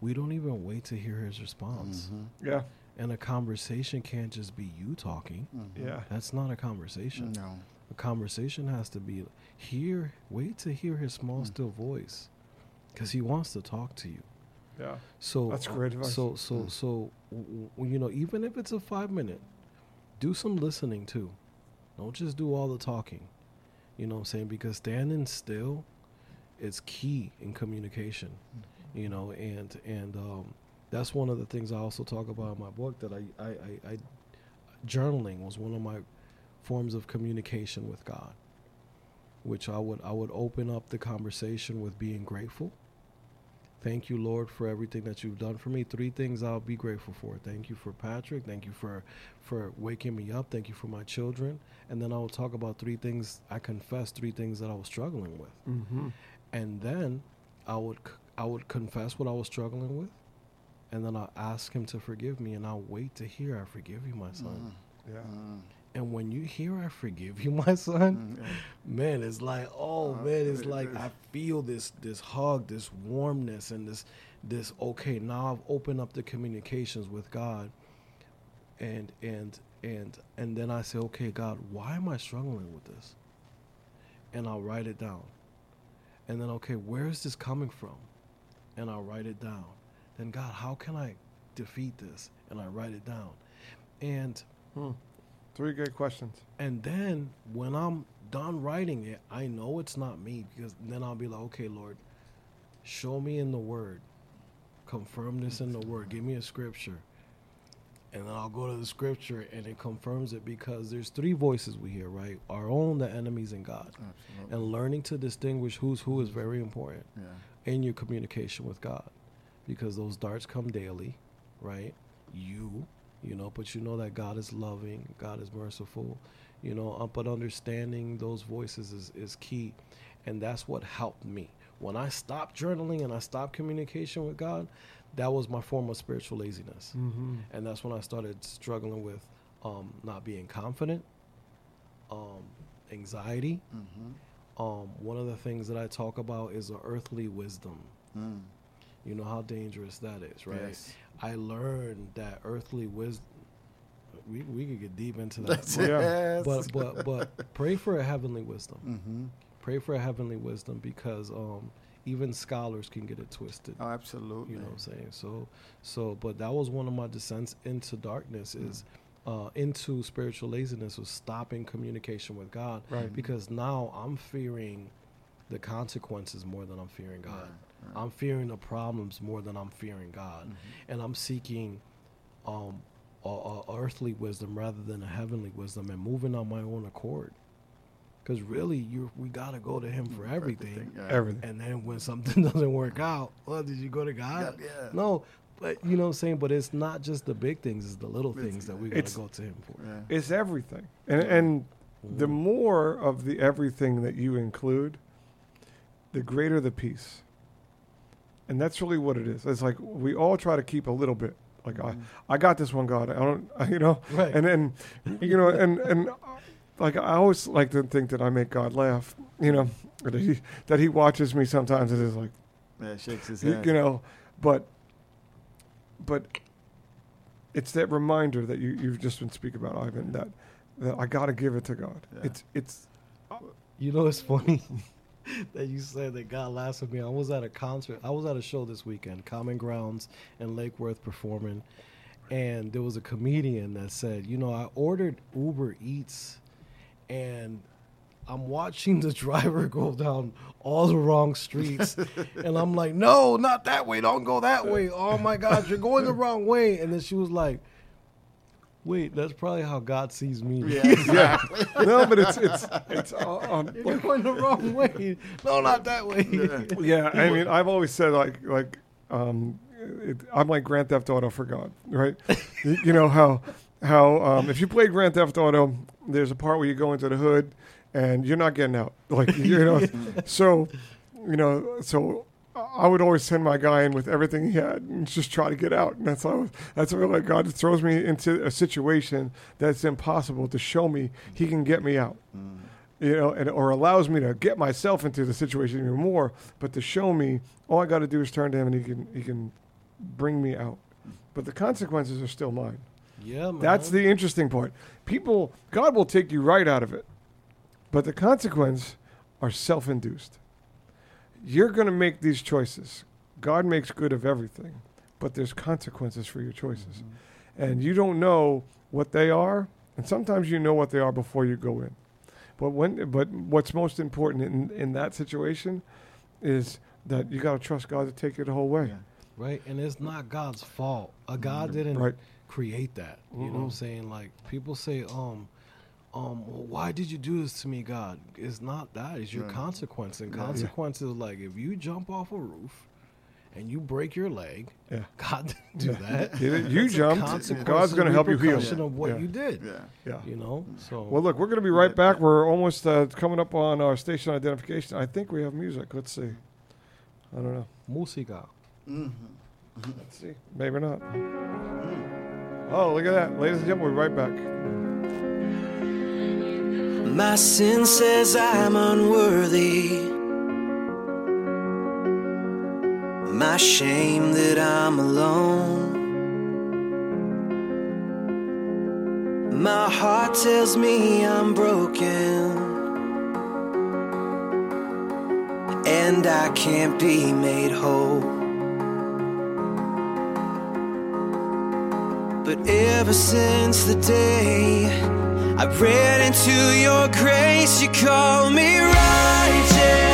We don't even wait to hear his response. Mhm. Yeah, And a conversation can't just be you talking. Mhm. yeah, That's not a conversation. No. A conversation has to be hear, wait to hear his small, Mm. still voice, because he wants to talk to you. yeah. So That's great advice. So so Mm. so w- w- you know, even if it's a five minute, do some listening too. Don't just do all the talking. You know what I'm saying? Because standing still is key in communication. You know, and and um, that's one of the things I also talk about in my book that I I, I, I journaling was one of my forms of communication with God, which I would I would open up the conversation with being grateful. Thank you, Lord, for everything that you've done for me. Three things I'll be grateful for. Thank you for Patrick. Thank you for for waking me up. Thank you for my children. And then I will talk about three things. I confess three things that I was struggling with, Mm-hmm. and then I would c- I would confess what I was struggling with, and then I'll ask Him to forgive me, and I'll wait to hear I forgive you, my son. Yeah. Mm. And when you hear I forgive you, my son, Mm. man, it's like, oh Uh, man, it's it like is. I feel this this hug, this warmness, and this this okay. Now I've opened up the communications with God, and and and and then I say, okay, God, why am I struggling with this? And I'll write it down, and then okay, where is this coming from? And I'll write it down. Then God, how can I defeat this? And I write it down, and Hmm. Three good questions. and then when I'm done writing it, I know it's not me because then I'll be like, okay, Lord, show me in the Word, confirm this in the Word, give me a scripture. And then I'll go to the scripture and it confirms it because there's three voices we hear, right? Our own, the enemies, and God. Absolutely. And learning to distinguish who's who is very important yeah. in your communication with God because those darts come daily, right? You, you know, but you know that God is loving, God is merciful, you know, uh, but understanding those voices is, is key. And that's what helped me. When I stopped journaling and I stopped communication with God, that was my form of spiritual laziness. Mm-hmm. And that's when I started struggling with um, not being confident, um, anxiety. Mm-hmm. Um, one of the things that I talk about is a earthly wisdom. Mm. You know how dangerous that is, right? Yes. I learned that earthly wisdom. We we could get deep into that, That's but, but but but pray for a heavenly wisdom. Mm-hmm. Pray for a heavenly wisdom because um, even scholars can get it twisted. Oh, absolutely. You know what I'm saying? So so, but that was one of my descents into darkness is. Uh, into spiritual laziness was stopping communication with God Right. because now I'm fearing the consequences more than I'm fearing God. Right, right. I'm fearing the problems more than I'm fearing God, Mhm. and I'm seeking um, a, a earthly wisdom rather than a heavenly wisdom, and moving on my own accord. Because really, you we gotta go to Him for everything, yeah. Everything. and then when something doesn't work out, well, did you go to God? Yeah, yeah. No, but you know what I'm saying. But it's not just the big things; it's the little things that we gotta go to Him for. Yeah. It's everything, and and Mm-hmm. the more of the everything that you include, the greater the peace. And that's really what it is. It's like we all try to keep a little bit. Like I, mm. I got this one, God. I don't, you know. Right. And then, you know, and and like I always like to think that I make God laugh. You know, that he that he watches me sometimes. and is like Yeah, shakes his head. you know, but but it's that reminder that you you've just been speaking about, Ivan. That that I got to give it to God. Yeah. It's it's You know, it's funny that you said that God laughs at me. I was at a concert. I was at a show this weekend, Common Grounds in Lake Worth performing, and there was a comedian that said, "You know, I ordered Uber Eats, and I'm watching the driver go down all the wrong streets, and I'm like, no, not that way. Don't go that way. Oh my God, you're going the wrong way." And then she was like. Wait, that's probably how God sees me. Yeah, exactly. no, but it's it's it's uh, um, You're like, going the wrong way. No, not that way. yeah. I mean, I've always said like like um, it, I'm like Grand Theft Auto for God, right? you, you know how how um, if you play Grand Theft Auto, there's a part where you go into the hood and you're not getting out, like you know. so you know, so I would always send my guy in with everything he had and just try to get out. And that's how that's like God throws me into a situation that's impossible to show me He can get me out. Mm. You know, and or allows me to get myself into the situation even more, but to show me all I got to do is turn to Him and He can He can bring me out. But the consequences are still mine. Yeah, man. That's the interesting part. People, God will take you right out of it, but the consequence are self-induced. You're going to make these choices. God makes good of everything, but there's consequences for your choices, and you don't know what they are. And sometimes you know what they are before you go in. But when, but what's most important in in that situation is that you got to trust God to take you the whole way. Yeah. right, and it's not God's fault. A God didn't Mm-hmm. Right. create that. You know what I'm saying? Like people say, um, um, well, why did you do this to me, God? It's not that. It's your Right. consequence, and Yeah. consequences like if you jump off a roof and you break your leg, Yeah. God didn't do that. You, jumped. God's going to help you heal. of what Yeah. you did. Yeah. Yeah. You know, so Well, look, we're going to be right back. We're almost uh, coming up on our station identification. I think we have music. Let's see. I don't know. música. Let's see. Maybe not. Oh, look at that. Ladies and gentlemen, we're right back. My sin says I'm unworthy. My shame that I'm alone. My heart tells me I'm broken. And I can't be made whole. But ever since the day I read into your grace, you call me righteous,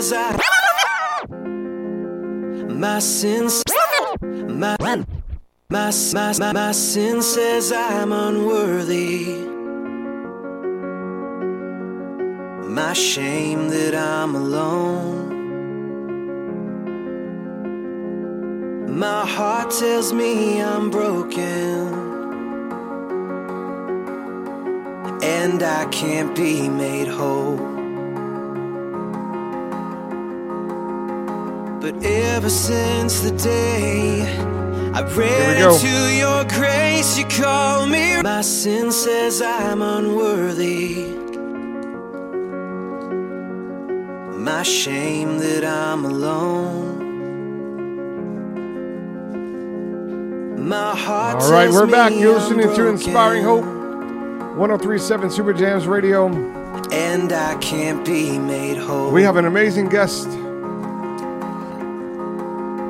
I. My sins, my, my, my, my, my sin says I'm unworthy. My shame that I'm alone. My heart tells me I'm broken. And I can't be made whole. But ever since the day I ran into your grace, you call me. My sin says I'm unworthy. My shame that I'm alone. My heart All right, we're back. You're listening to Inspiring Hope, 1037 Super Jams Radio. And I can't be made whole. We have an amazing guest.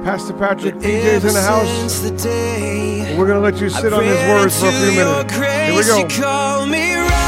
Pastor Patrick DJ's in the house. the day We're going to let you sit on his words for a few minutes. Here we go.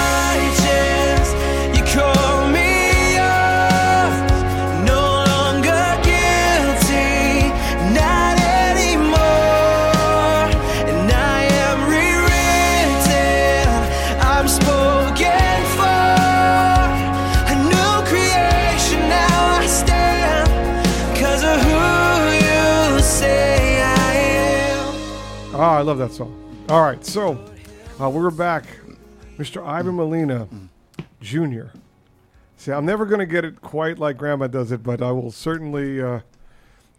I love that song. All right, so uh, we're back. Mr. Ivan Molina Jr. See, I'm never going to get it quite like Grandma does it, but I will certainly. Uh,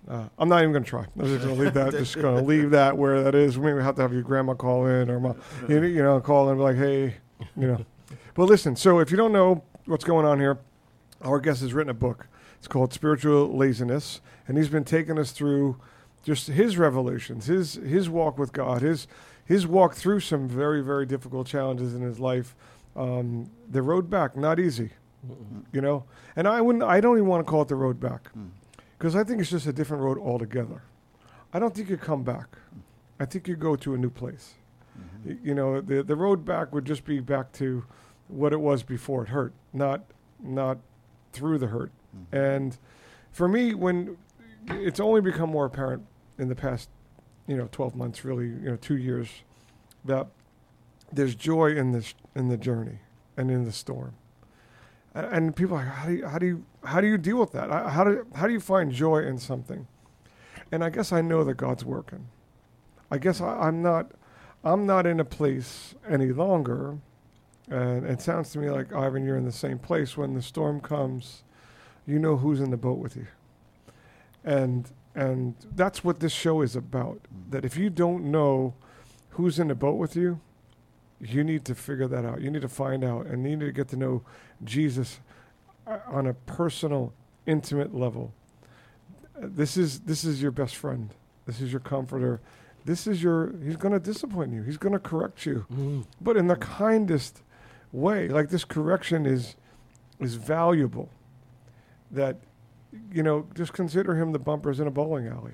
uh, I'm not even going to try. I'm just going to leave that. Just going to leave that where that is. We maybe have to have your grandma call in or mom, you you know, call and be like, hey, you know. But listen, so if you don't know what's going on here, our guest has written a book. It's called Spiritual Laziness, and he's been taking us through just his revelations, his his walk with God, his his walk through some very very difficult challenges in his life. Um, the road back, not easy, you know. And I wouldn't, I don't even want to call it the road back, mm. because I think it's just a different road altogether. I don't think you come back. I think you go to a new place. Mm-hmm. Y- You know, the the road back would just be back to what it was before it hurt, not not through the hurt. Mm-hmm. And for me, when it's only become more apparent in the past, you know, 12 months, really, you know, two years, that there's joy in this in the journey and in the storm. A- And people are like, how do you, how do you how do you deal with that? How do how do you find joy in something? And I guess I know that God's working. I guess I, I'm not I'm not in a place any longer. And it sounds to me like Ivan, you're in the same place. When the storm comes, you know who's in the boat with you. And and that's what this show is about. That if you don't know who's in the boat with you, you need to figure that out. You need to find out and you need to get to know Jesus uh, on a personal, intimate level. Uh, This is this is your best friend. This is your comforter. This is your he's going to discipline you. He's going to correct you. Mhm. But in the kindest way. Like this correction is is valuable. That you know, just consider him the bumpers in a bowling alley.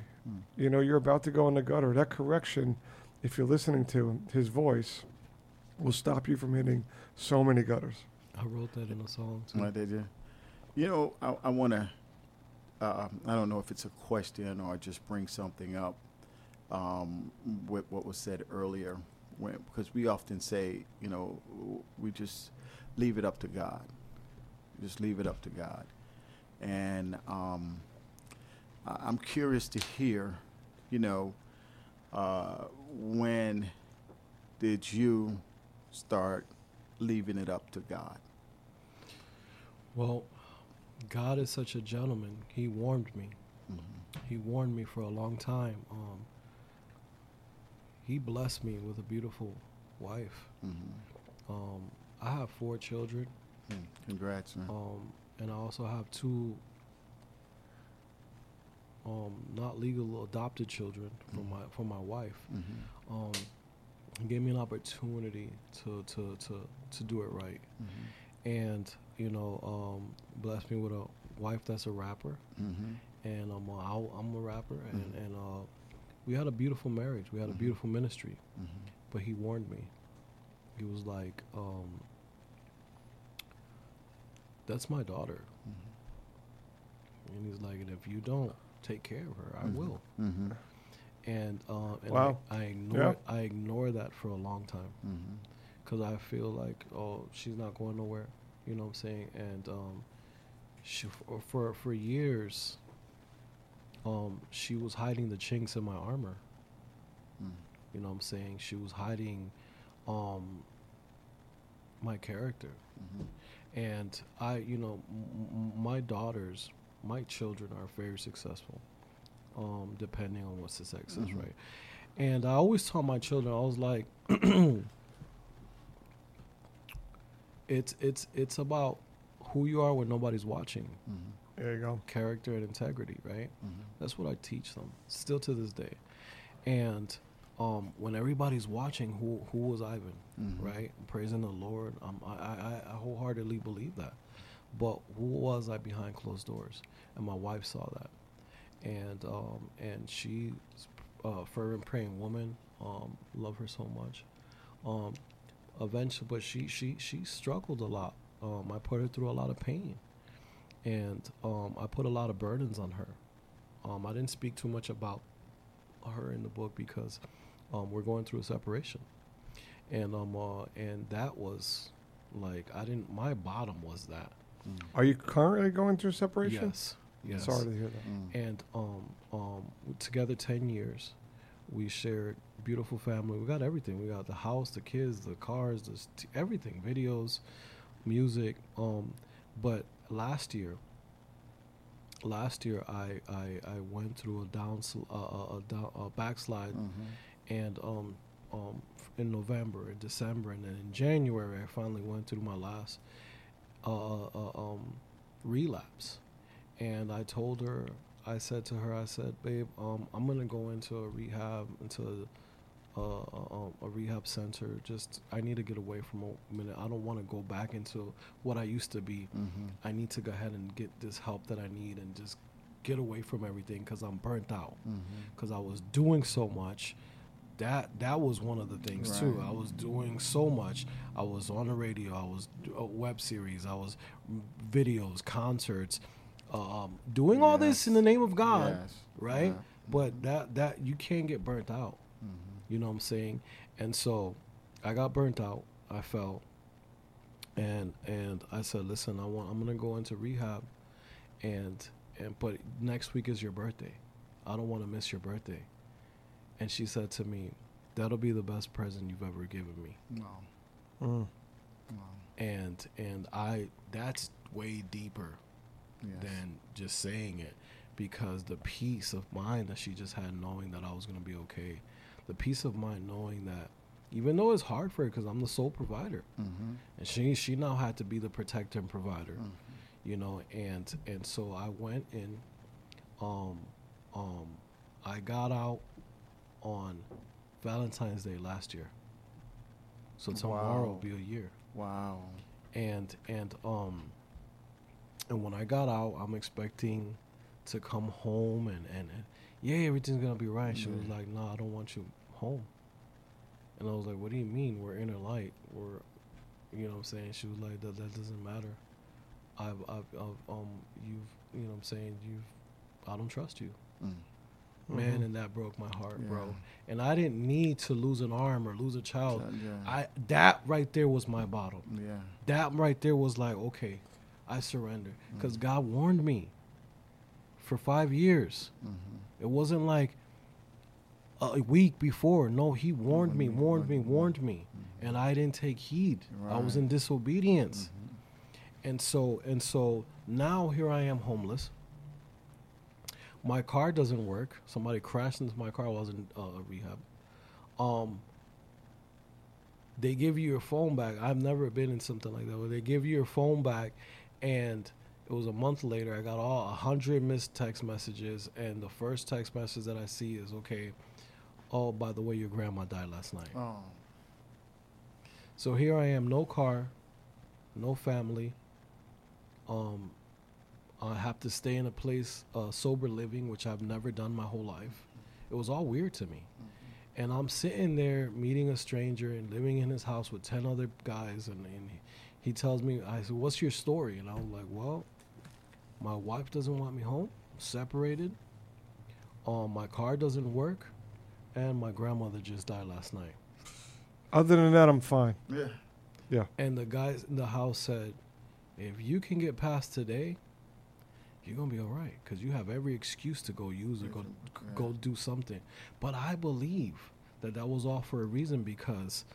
You know, you're about to go in the gutter. That correction, if you're listening to him, his voice, will stop you from hitting so many gutters. I wrote that in a song too. What did you? You know, I, I want to. Uh, I don't know if it's a question or just bring something up um, with what was said earlier, when, because we often say, you know, we just leave it up to God. Just leave it up to God, and um, I'm curious to hear, you know, uh, when did you start leaving it up to God? Well, God is such a gentleman. He warned me. He warned me for a long time. Um, he blessed me with a beautiful wife. Mm-hmm. Um, I have four children, Congrats, man. um, and I also have two um, not legal adopted children from my from my wife. Mm-hmm. Um, he gave me an opportunity to to to to do it right, Mm-hmm. and you know, um, blessed me with a wife that's a rapper. Mm-hmm. and I'm a, I'm a rapper, and Mhm. and uh, we had a beautiful marriage. We had a Mhm. beautiful ministry, Mm-hmm. but he warned me. He was like, um, "That's my daughter," Mm-hmm. and he's like, "And if you don't take care of her. I Mhm. will. Mm-hmm. And, uh, and Wow. I, I ignore Yeah. I ignore that for a long time Mm-hmm. because I feel like oh she's not going nowhere. You know what I'm saying? And um, she for for, for years. Um, she was hiding the chinks in my armor. Mm. You know what I'm saying? She was hiding um, my character. Mm-hmm. And I, you know, m- m- my daughters, my children are very successful, um, depending on what success is, Mhm. right? And I always tell my children, I was like, it's it's it's about who you are when nobody's watching, Mm-hmm. There you go. character and integrity, right? Mm-hmm. That's what I teach them, still to this day. And um, when everybody's watching, who who was Ivan, Mhm. right? Praising the Lord. Um, I, I I wholeheartedly believe that. But who was I behind closed doors? And my wife saw that, and um, and she's a fervent praying woman. Um, love her so much. Um, eventually, but she she she struggled a lot. Um, I put her through a lot of pain, and um, I put a lot of burdens on her. Um, I didn't speak too much about her in the book because um, we're going through a separation, and um uh, and that was like I didn't. My bottom was that. Are you currently going through separation? Yes. Yes. Sorry to hear that. Mm. And um um together ten years, we shared beautiful family. We got everything. We got the house, the kids, the cars, the st- everything, videos, music. Um, but last year, last year I I, I went through a down sl- uh, a, a, down, a backslide, Mhm. And um um in November, in December, and then in January I finally went through my last uh, uh um relapse, and I told her. I said to her, I said, "Babe, um, I'm gonna go into a rehab, into a, a, a rehab center. Just I need to get away from a minute. I don't want to go back into what I used to be. Mhm. I need to go ahead and get this help that I need and just get away from everything because I'm burnt out. Because I was doing so much. That that was one of the things too. I was doing so much. I was on the radio. I was a web series. I was videos, concerts, um, doing all this in the name of God, Yes. right? Yeah. But that that you can't get burnt out. Mhm. You know what I'm saying? And so I got burnt out. I fell. And and I said, "Listen, I want I'm going to go into rehab and and but next week is your birthday. I don't want to miss your birthday." And she said to me, "That'll be the best present you've ever given me." No. Mm. No. And and I that's way deeper Yes. than just saying it because the peace of mind that she just had knowing that I was going to be okay. The peace of mind knowing that even though it's hard for her because I'm the sole provider Mhm. and she she now had to be the protector and provider Mhm. you know and and so I went in um um I got out on Valentine's Day last year so tomorrow will be a year Wow. and and um and when I got out, I'm expecting to come home and and, and yeah, everything's gonna be right. She was like, "No, I don't want you home." And I was like, "What do you mean? We're inner light. We're, you know, what I'm saying." She was like, "That that doesn't matter. I've I've, I've um you've you know, what I'm saying you've I don't trust you." Mm. Man, Mhm. and that broke my heart, Yeah. bro. And I didn't need to lose an arm or lose a child. Yeah. I that right there was my bottom yeah. that right there was like, okay, I surrender. Because Mm. God warned me for five years. Mhm. It wasn't like a week before. No, He warned me, warned me, warned me. And I didn't take heed. I was in Right. disobedience. Mhm. And so and so now here I am homeless. My car doesn't work. Somebody crashed into my car. I was in uh, rehab. Um, they give you your phone back. I've never been in something like that where they give you your phone back, and it was a month later. I got all a hundred missed text messages, and the first text message that I see is, "Okay, oh by the way, your grandma died last night." Oh. So here I am, no car, no family. Um, I have to stay in a place, uh, sober living, which I've never done my whole life. It was all weird to me. And I'm sitting there meeting a stranger and living in his house with 10 other guys. And, and he, he tells me, I said, What's your story? And I was like, Well, my wife doesn't want me home, separated. Um, my car doesn't work, and my grandmother just died last night. Other than that, I'm fine. Yeah. Yeah. And the guys in the house said, if you can get past today, you're gonna be all right because you have every excuse to go use it, go Yeah. go do something. But I believe that that was all for a reason because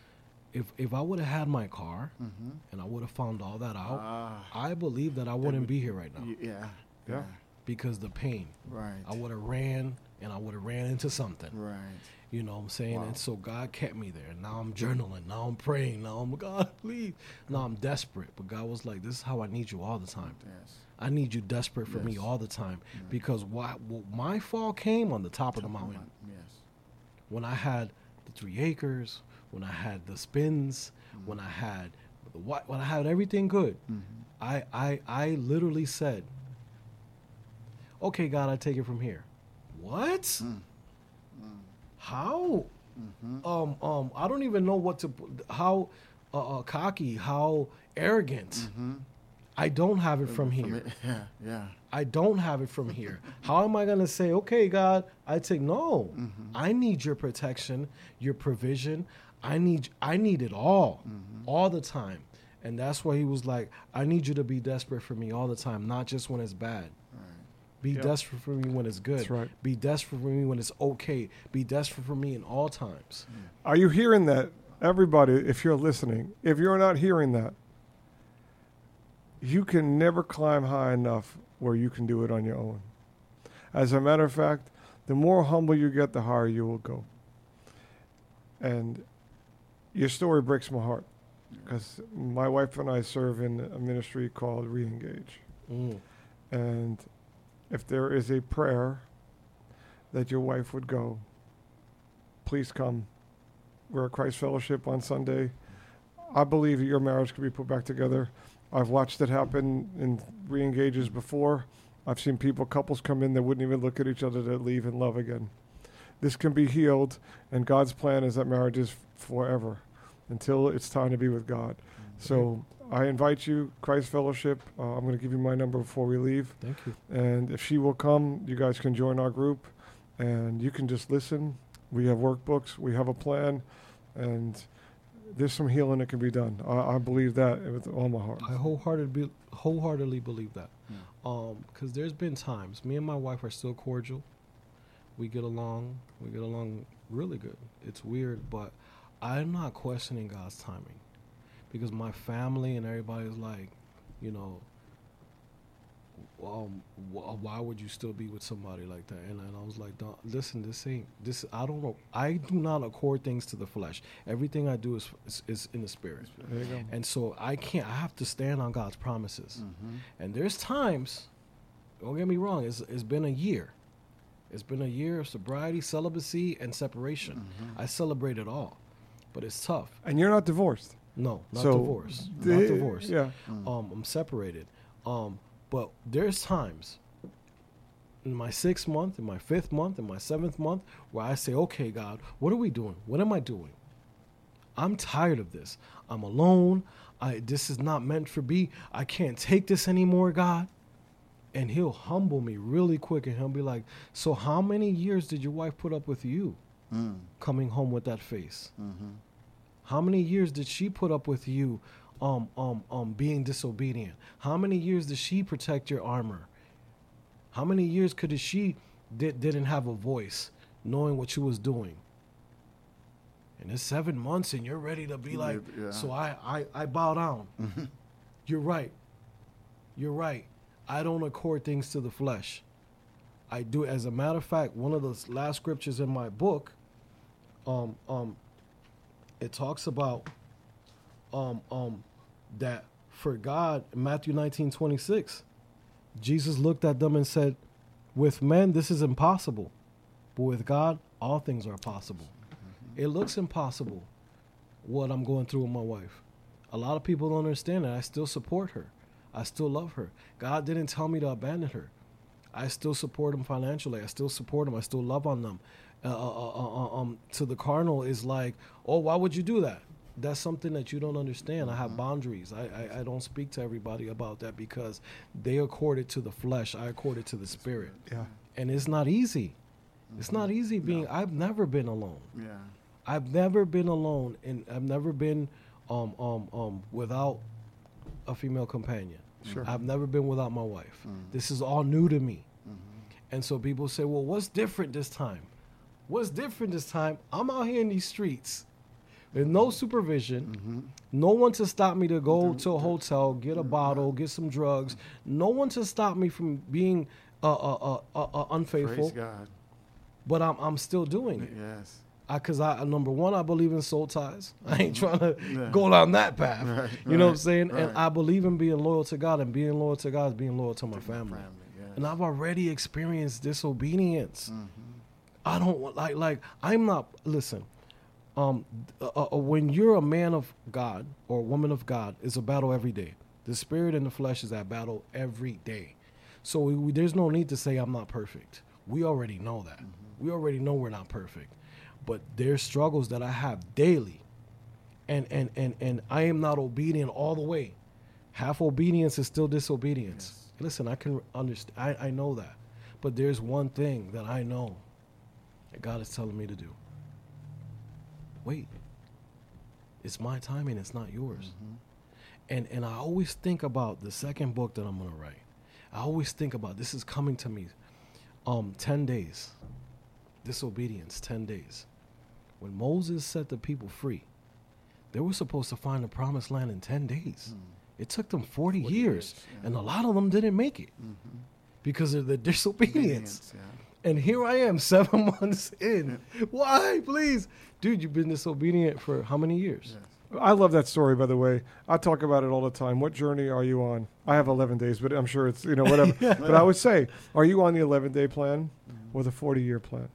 if if I would have had my car Mm-hmm. and I would have found all that out, Ah. I believe that I wouldn't be here right now y- yeah. Yeah. because the pain. Right. I would have ran and I would have ran into something. Right. You know what I'm saying? Wow. And so God kept me there. Now I'm journaling. Now I'm praying. Now I'm God, please. Now I'm desperate. But God was like, This is how I need you all the time. Yes. I need you desperate for me all the time. Because why well, my fall came on the top of the mountain. Yes. When I had the three acres, when I had the spins, Mm-hmm. when I had the what when I had everything good, I, I I literally said, Okay, God, I take it from here. What? Mm. How? Mm-hmm. Um, um, I don't even know what to. How uh, uh, cocky? How arrogant? I don't have it from here. Yeah. Yeah. I don't have it from here. How am I going to say, okay, God, I take no. I need your protection, your provision. I need I need it all, all the time. And that's why he was like, I need you to be desperate for me all the time, not just when it's bad. Be Yeah. desperate for me when it's good. That's right. Be desperate for me when it's okay. Be desperate for me in all times. Are you hearing that? Everybody, if you're listening, if you're not hearing that, you can never climb high enough where you can do it on your own. As a matter of fact, the more humble you get, the higher you will go. And your story breaks my heart because my wife and I serve in a ministry called Reengage. Mm. And if there is a prayer that your wife would go, please come. We're at Christ Fellowship on Sunday. I believe your marriage could be put back together. I've watched it happen in re-engages before. I've seen people, couples come in that wouldn't even look at each other to leave in love again. This can be healed, and God's plan is that marriage is forever until it's time to be with God. Mm-hmm. So I invite you, Christ Fellowship. Uh, I'm going to give you my number before we leave. Thank you. And if she will come, you guys can join our group and you can just listen. We have workbooks, we have a plan, and there's some healing that can be done. I, I believe that with all my heart. I wholeheartedly, wholeheartedly believe that. Yeah. Um, because there's been times me and my wife are still cordial. We get along. We get along really good. It's weird, but I'm not questioning God's timing because my family and everybody's like, you know, um, why would you still be with somebody like that? And, and I was like, "Don't- listen, this ain't this. I don't know. I do not accord things to the flesh. Everything I do is is, is in the spirit. There you go. And so I can't. I have to stand on God's promises. Mm-hmm. And there's times. Don't get me wrong. It's it's been a year. It's been a year of sobriety, celibacy, and separation. Mm-hmm. I celebrate it all, but it's tough. And you're not divorced. No, not So, divorce. the- Not divorced. Yeah. Um, I'm separated. Um, but there's times in my sixth month, in my fifth month, in my seventh month, where I say, "Okay, God, what are we doing? What am I doing? I'm tired of this. I'm alone. I this is not meant for me. I can't take this anymore, God." And He'll humble me really quick, and He'll be like, "So how many years did your wife put up with you Mm. coming home with that face?" Mm-hmm. How many years did she put up with you um um um being disobedient? How many years did she protect your armor? How many years could she did, didn't have a voice knowing what she was doing? And it's seven months and you're ready to be like, Yeah. so I, I, I bow down. You're right. You're right. I don't accord things to the flesh. I do. As a matter of fact, one of the last scriptures in my book, um, um, it talks about, um, um, that for God, Matthew 19, 26, Jesus looked at them and said, with men, this is impossible, but with God, all things are possible. It looks impossible what I'm going through with my wife. A lot of people don't understand that. I still support her. I still love her. God didn't tell me to abandon her. I still support them financially. I still support them. I still love on them. Uh, uh, uh, uh, um, to the carnal is like, oh, why would you do that? That's something that you don't understand. I have boundaries. I, I, I don't speak to everybody about that because they accord it to the flesh. I accord it to the spirit. Yeah. And it's not easy. It's not easy being. I've never been alone. Yeah. I've never been alone, and I've never been um, um, um, without a female companion. Sure. I've never been without my wife. Mm-hmm. This is all new to me. And so people say, well, what's different this time? What's different this time? I'm out here in these streets with no supervision, Mm-hmm. no one to stop me to go to a hotel, get a bottle, get some drugs, no one to stop me from being uh, uh, uh, uh, uh, unfaithful, Praise God. but I'm, I'm still doing it. Yes. Because I, number one, I believe in soul ties. I ain't trying to Yeah. go down that path. Right, you know what I'm right, saying? And. I believe in being loyal to God, and being loyal to God is being loyal to my family. Family. Yes. And I've already experienced disobedience. Mm-hmm. I don't want like like I'm not. Listen, um, uh, uh, when you're a man of God or a woman of God, it's a battle every day. The spirit and the flesh is at battle every day. So we, we- there's no need to say I'm not perfect. We already know that. We already know we're not perfect. But there's struggles that I have daily, and and and and I am not obedient all the way. Half obedience is still disobedience. Listen, I can understand. I, I know that, but there's one thing that I know that God is telling me to do. Wait, it's my timing. It's not yours. Mm-hmm. And and I always think about the second book that I'm gonna write. I always think about this is coming to me. Um, ten days. Disobedience. Ten days. When Moses set the people free, they were supposed to find the promised land in 10 days. Hmm. It took them 40, 40 years, years, yeah. and a lot of them didn't make it mm-hmm. because of the disobedience. Obedience, yeah. And here I am, seven months in. Why, please? Dude, you've been disobedient for how many years? I love that story, by the way. I talk about it all the time. What journey are you on? I have 11 days, but I'm sure it's, you know, whatever. yeah. But I would say, are you on the 11 day plan or the 40 year plan?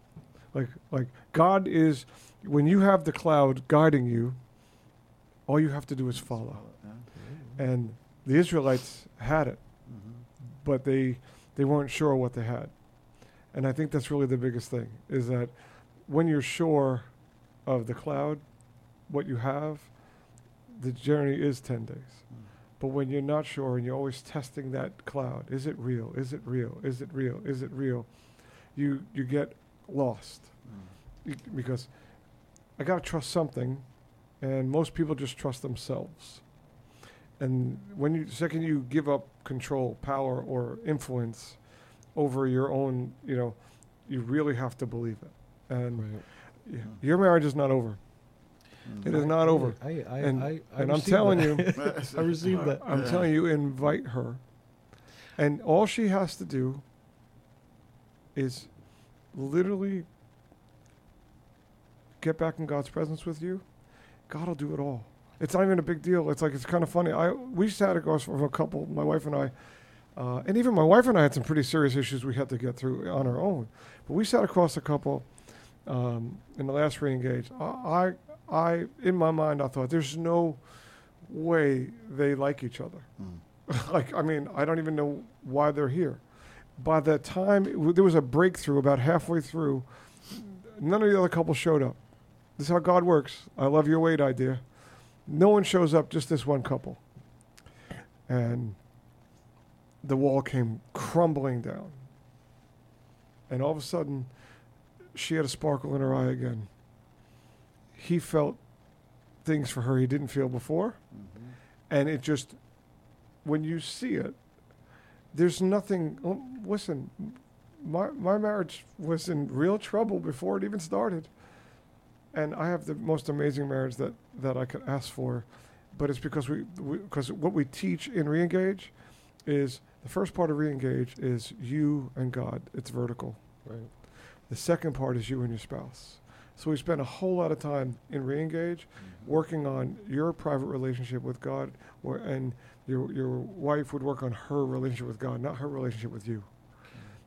Like, like God is, when you have the cloud guiding you, all you have to do is follow. And the Israelites had it, but they, they weren't sure what they had. And I think that's really the biggest thing is that when you're sure of the cloud, what you have, the journey is 10 days. But when you're not sure and you're always testing that cloud, is it real? Is it real? Is it real? Is it real? You, you get lost You- because I got to trust something, and most people just trust themselves. And when you, second you give up control, power, or influence over your own, you know, you really have to believe it. And Right. y- hmm. your marriage is not over. Hmm. It is not over. I, I, And- I, I and I'm telling that. you, I received that. I'm telling you, invite her. And all she has to do is literally get back in God's presence with you. God will do it all. It's not even a big deal. It's like it's kind of funny. I we sat across from a couple, my wife and I, uh, and even my wife and I had some pretty serious issues we had to get through on our own. But we sat across a couple um, in the last reengage. I, I, I, in my mind, I thought there's no way they like each other. like, I mean, I don't even know why they're here. By the time w- there was a breakthrough about halfway through, none of the other couples showed up. This is how God works. I love your weight idea. No one shows up, just this one couple. And the wall came crumbling down. And all of a sudden, she had a sparkle in her eye again. He felt things for her he didn't feel before. Mm-hmm. And it just, when you see it, there's nothing. oh, Listen, my, my marriage was in real trouble before it even started. And I have the most amazing marriage that, that I could ask for. But it's because we, because what we teach in Reengage is the first part of Reengage is you and God. It's vertical. Right. The second part is you and your spouse. So we spend a whole lot of time in Reengage mm-hmm. working on your private relationship with God, or, and your your wife would work on her relationship with God, not her relationship with you.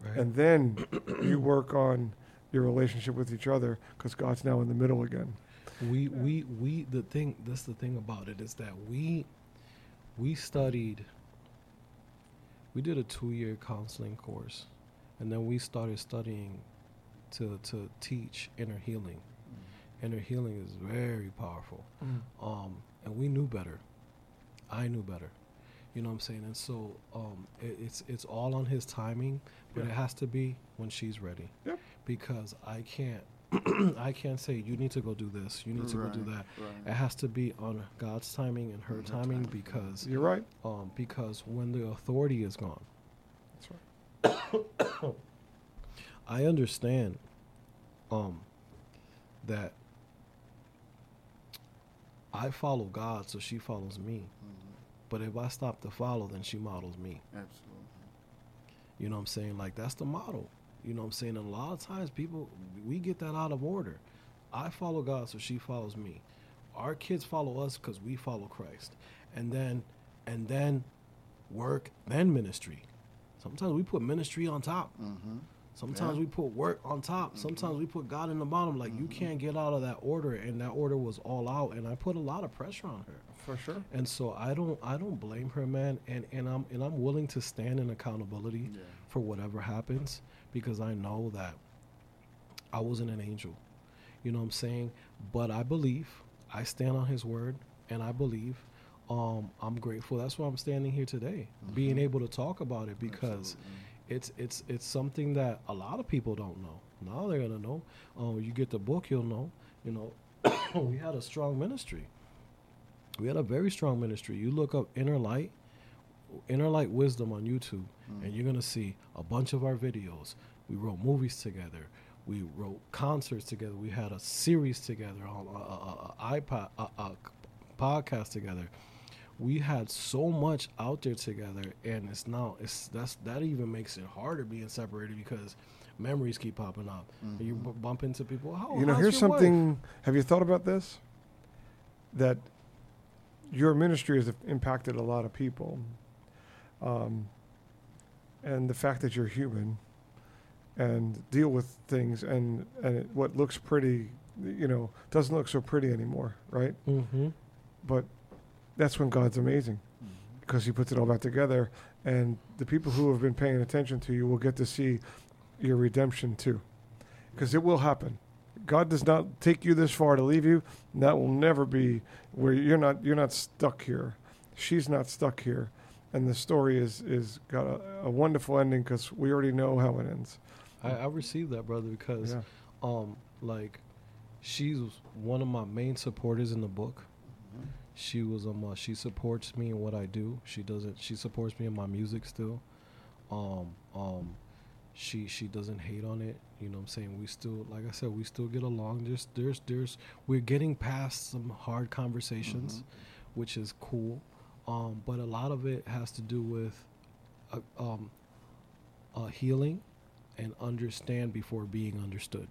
Right. And then you work on your relationship with each other because God's now in the middle again. we we we the thing that's the thing about it is that we we studied we did a two year counseling course and then we started studying to to teach inner healing inner healing is very powerful um and we knew better i knew better You know what I'm saying? And so um, it, it's it's all on his timing, but Yeah. it has to be when she's ready. Yep. Because I can't I can't say you need to go do this, you need to go do that. right. It has to be on God's timing and her timing because You're right. um, because when the authority is gone, That's right. I understand um, that I follow God, so she follows me. Mhm. But if I stop to follow, then she models me. Absolutely. You know what I'm saying? Like that's the model. You know what I'm saying? And a lot of times people we get that out of order. I follow God, so she follows me. Our kids follow us because we follow Christ. And then and then work, then ministry. Sometimes we put ministry on top. Mm-hmm. Sometimes Yeah. we put work on top. Sometimes we put God in the bottom. Like you can't get out of that order, and that order was all out. And I put a lot of pressure on her. For sure. And so I don't I don't blame her, man. And and I'm and I'm willing to stand in accountability Yeah. For whatever happens because I know that I wasn't an angel. You know what I'm saying? But I believe I stand on his word and I believe um, I'm grateful. That's why I'm standing here today, being able to talk about it because it's it's it's something that a lot of people don't know. Now they're gonna know. Oh, you get the book, you'll know. You know, we had a strong ministry. We had a very strong ministry. You look up Inner Light, Inner Light Wisdom on YouTube, mm. and you're gonna see a bunch of our videos. We wrote movies together. We wrote concerts together. We had a series together on a, a, a iPod, uh, uh, a, a podcast together. We had so much out there together, and it's now it's that's that even makes it harder being separated because memories keep popping up. And you mm-hmm. b- bump into people. Oh, you know, here's your wife?" something. Have you thought about this? That your ministry has impacted a lot of people, um, and the fact that you're human and deal with things, and and it, what looks pretty, you know, doesn't look so pretty anymore, right? Mm-hmm. But that's when God's amazing because He puts it all back together, and the people who have been paying attention to you will get to see your redemption too, because it will happen. God does not take you this far to leave you. and That will never be where you're not. You're not stuck here. She's not stuck here, and the story is is got a, a wonderful ending because we already know how it ends. I, I received that, brother, because Yeah. um, like, she's one of my main supporters in the book. She was um, uh, she supports me in what I do. She doesn't. She supports me in my music still. Um, um, she she doesn't hate on it. You know what I'm saying? We still, like I said, we still get along. There's there's there's we're getting past some hard conversations, which is cool. Um, but a lot of it has to do with, uh, um, uh, healing, and understand before being understood.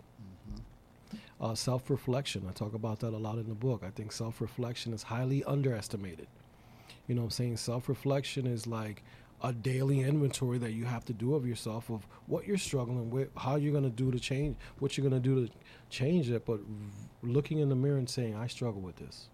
Uh, self reflection. I talk about that a lot in the book. I think self reflection is highly underestimated. You know what I'm saying? Self reflection is like a daily inventory that you have to do of yourself of what you're struggling with, how you're going to do to change, what you're going to do to change it, but looking in the mirror and saying, I struggle with this.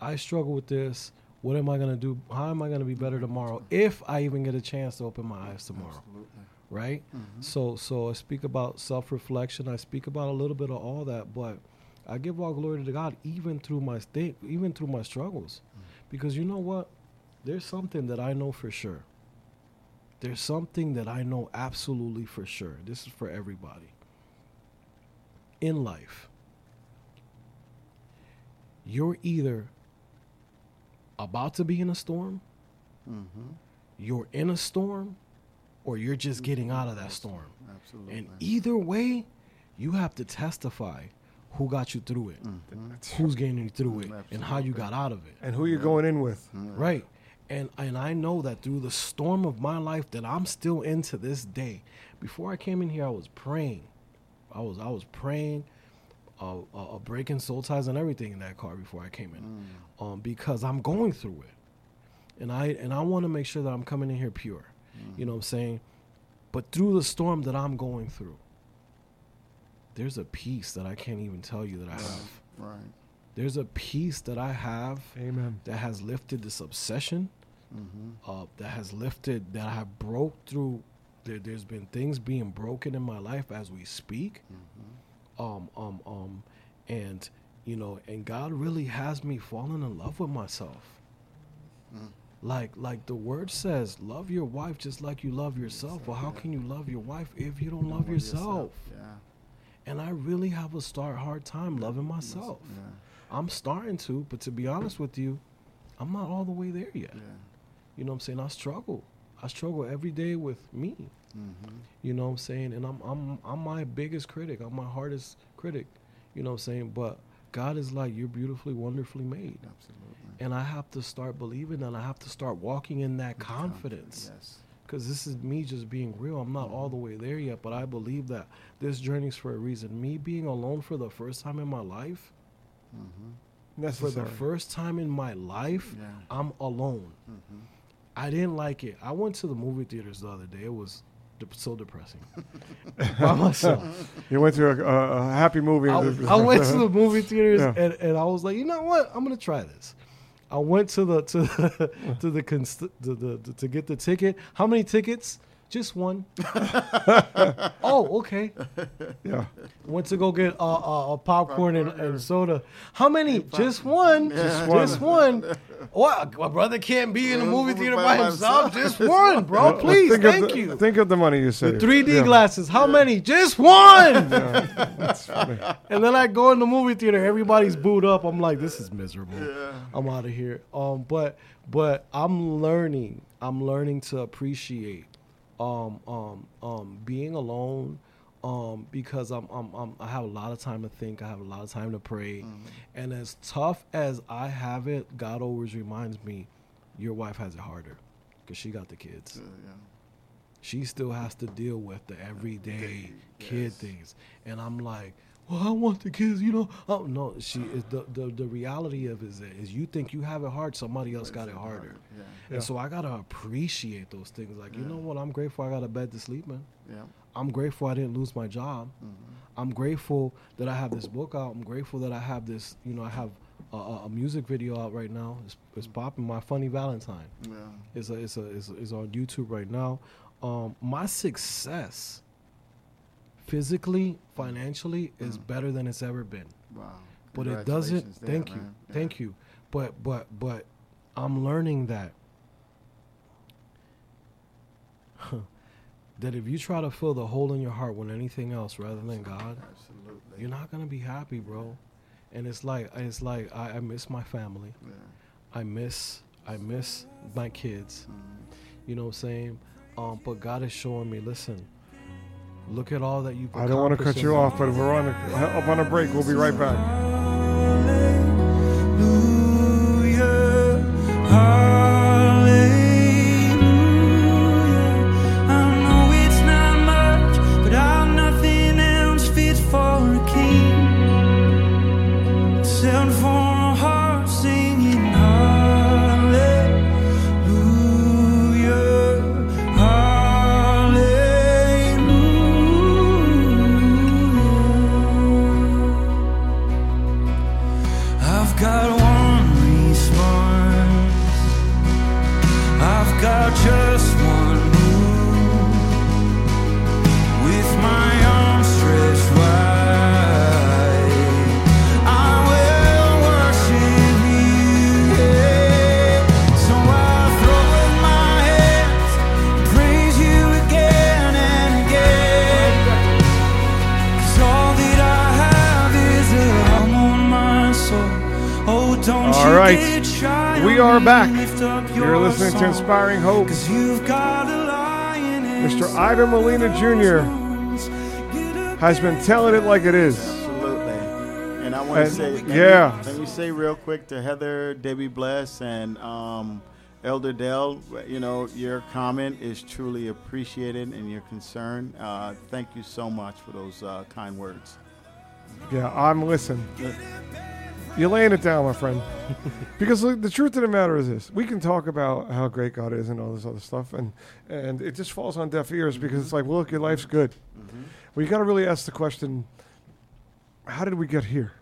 I struggle with this. What am I going to do? How am I going to be better tomorrow if I even get a chance to open my eyes tomorrow? Absolutely. right? Mm-hmm. So so I speak about self-reflection. I speak about a little bit of all that, but I give all glory to God even through my state, even through my struggles. Because you know what? There's something that I know for sure. There's something that I know absolutely for sure. This is for everybody. In life, you're either about to be in a storm, Mm-hmm. you're in a storm, or you're just getting out of that storm. Absolutely. And either way, you have to testify who got you through it, Mm-hmm. who's getting you through it, Mm, and how you got out of it. And who you're going in with? Right. And and I know that through the storm of my life that I'm still in to this day. Before I came in here, I was praying. I was I was praying, uh, uh, breaking soul ties and everything in that car before I came in, um, because I'm going through it, and I and I want to make sure that I'm coming in here pure. You know what I'm saying? But through the storm that I'm going through, there's a peace that I can't even tell you that I have. Right. There's a peace that I have Amen. that has lifted this obsession, Mm-hmm. uh, that has lifted, that I have broke through. There, there's been things being broken in my life as we speak. Um, um, um, and you know, and God really has me falling in love with myself. like like the word says, love your wife just like you love yourself. Well, how can you love your wife if you don't love yourself? Yeah. And I really have a start hard time loving myself. Yeah. I'm starting to, but to be honest with you, I'm not all the way there yet. Yeah. You know what I'm saying? I struggle. I struggle every day with me. Mm-hmm. You know what I'm saying? And I'm I'm I'm my biggest critic. I'm my hardest critic. You know what I'm saying? But God is like, you're beautifully, wonderfully made. Absolutely. And I have to start believing that I have to start walking in that confidence. Yes. Because this is me just being real. I'm not all the way there yet, but I believe that this journey's for a reason. Me being alone for the first time in my life, for Necessary. the first time in my life, Yeah. I'm alone. Mm-hmm. I didn't like it. I went to the movie theaters the other day. It was de- so depressing by myself. You went to a, a, a happy movie. I, I went to the movie theaters Yeah. and, and I was like, you know what? I'm gonna try this. I went to the to to the, const- the, the, the to get the ticket. How many tickets? Just one. oh, okay. yeah. Went to go get uh, uh, a popcorn and, and soda. How many? Just one. Just one. What? My brother can't be in the movie theater by himself. Just one, bro. Please, think thank of the, you. Think of the money you saved. 3D Yeah. glasses. How many? Just one. That's funny. And then I go in the movie theater, everybody's booed up. I'm like, this is miserable. I'm out of here. Um, but but I'm learning. I'm learning to appreciate um um um being alone. Um, because I'm, I'm, I'm I have a lot of time to think. I have a lot of time to pray, and as tough as I have it, God always reminds me, your wife has it harder, because she got the kids yeah. she still has to deal with the everyday kid yes. things and i'm like well i want the kids you know oh no she is the, the the reality of it is, is you think you have it hard somebody else got it harder Yeah. Yeah. and so i gotta appreciate those things like you know what i'm grateful i got a bed to sleep in Yeah. i'm grateful i didn't lose my job Mm-hmm. i'm grateful that i have this book out i'm grateful that i have this you know i have a, a a music video out right now it's, it's popping my funny valentine Yeah. it's a, it's a, it's, a, it's on YouTube right now. Um, my success, physically, financially, is better than it's ever been. Wow. But it doesn't. There, Thank you. Yeah. thank you. But but but, I'm learning that. that if you try to fill the hole in your heart with anything else rather than God, Absolutely. you're not gonna be happy, bro. And it's like it's like I, I miss my family. Yeah. I miss I miss my kids. Mm-hmm. You know what I'm saying? Um, but God is showing me, listen, look at all that you've I don't want to cut you off, but we're on a, up on a break. We'll be right back. Hallelujah. We are back. lift up You're listening to. Inspiring Hope. Cause you've got a lion in Mr. Ivan Molina Jr. has been telling it like it is. Absolutely. And I want to say, let me- yeah. let me say real quick to Heather, Debbie Bless, and um, Elder Dell, you know, your comment is truly appreciated and your concern. Uh, thank you so much for those uh, kind words. Yeah, I'm listening. You're laying it down, my friend. because look, the truth of the matter is this: we can talk about how great God is and all this other stuff, and and it just falls on deaf ears because it's like, well, look, your life's good. Mm-hmm. Well, you got to really ask the question: How did we get here?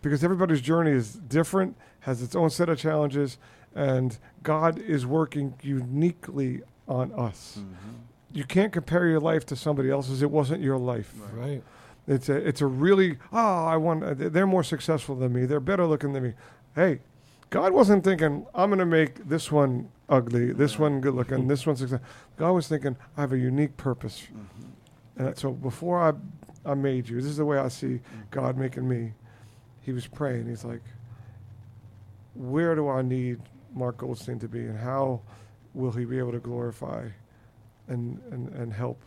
Because everybody's journey is different, has its own set of challenges, and God is working uniquely on us. Mm-hmm. You can't compare your life to somebody else's. It wasn't your life. Right. It's a it's a really oh I want uh, they're more successful than me. They're better looking than me. Hey, God wasn't thinking, I'm going to make this one ugly, this one good looking, this one successful. God was thinking, I have a unique purpose. Mm-hmm. And so before I, I made you, this is the way I see mm-hmm. God making me. He was praying. He's like, where do I need Mark Goldstein to be, and how will he be able to glorify and, and, and help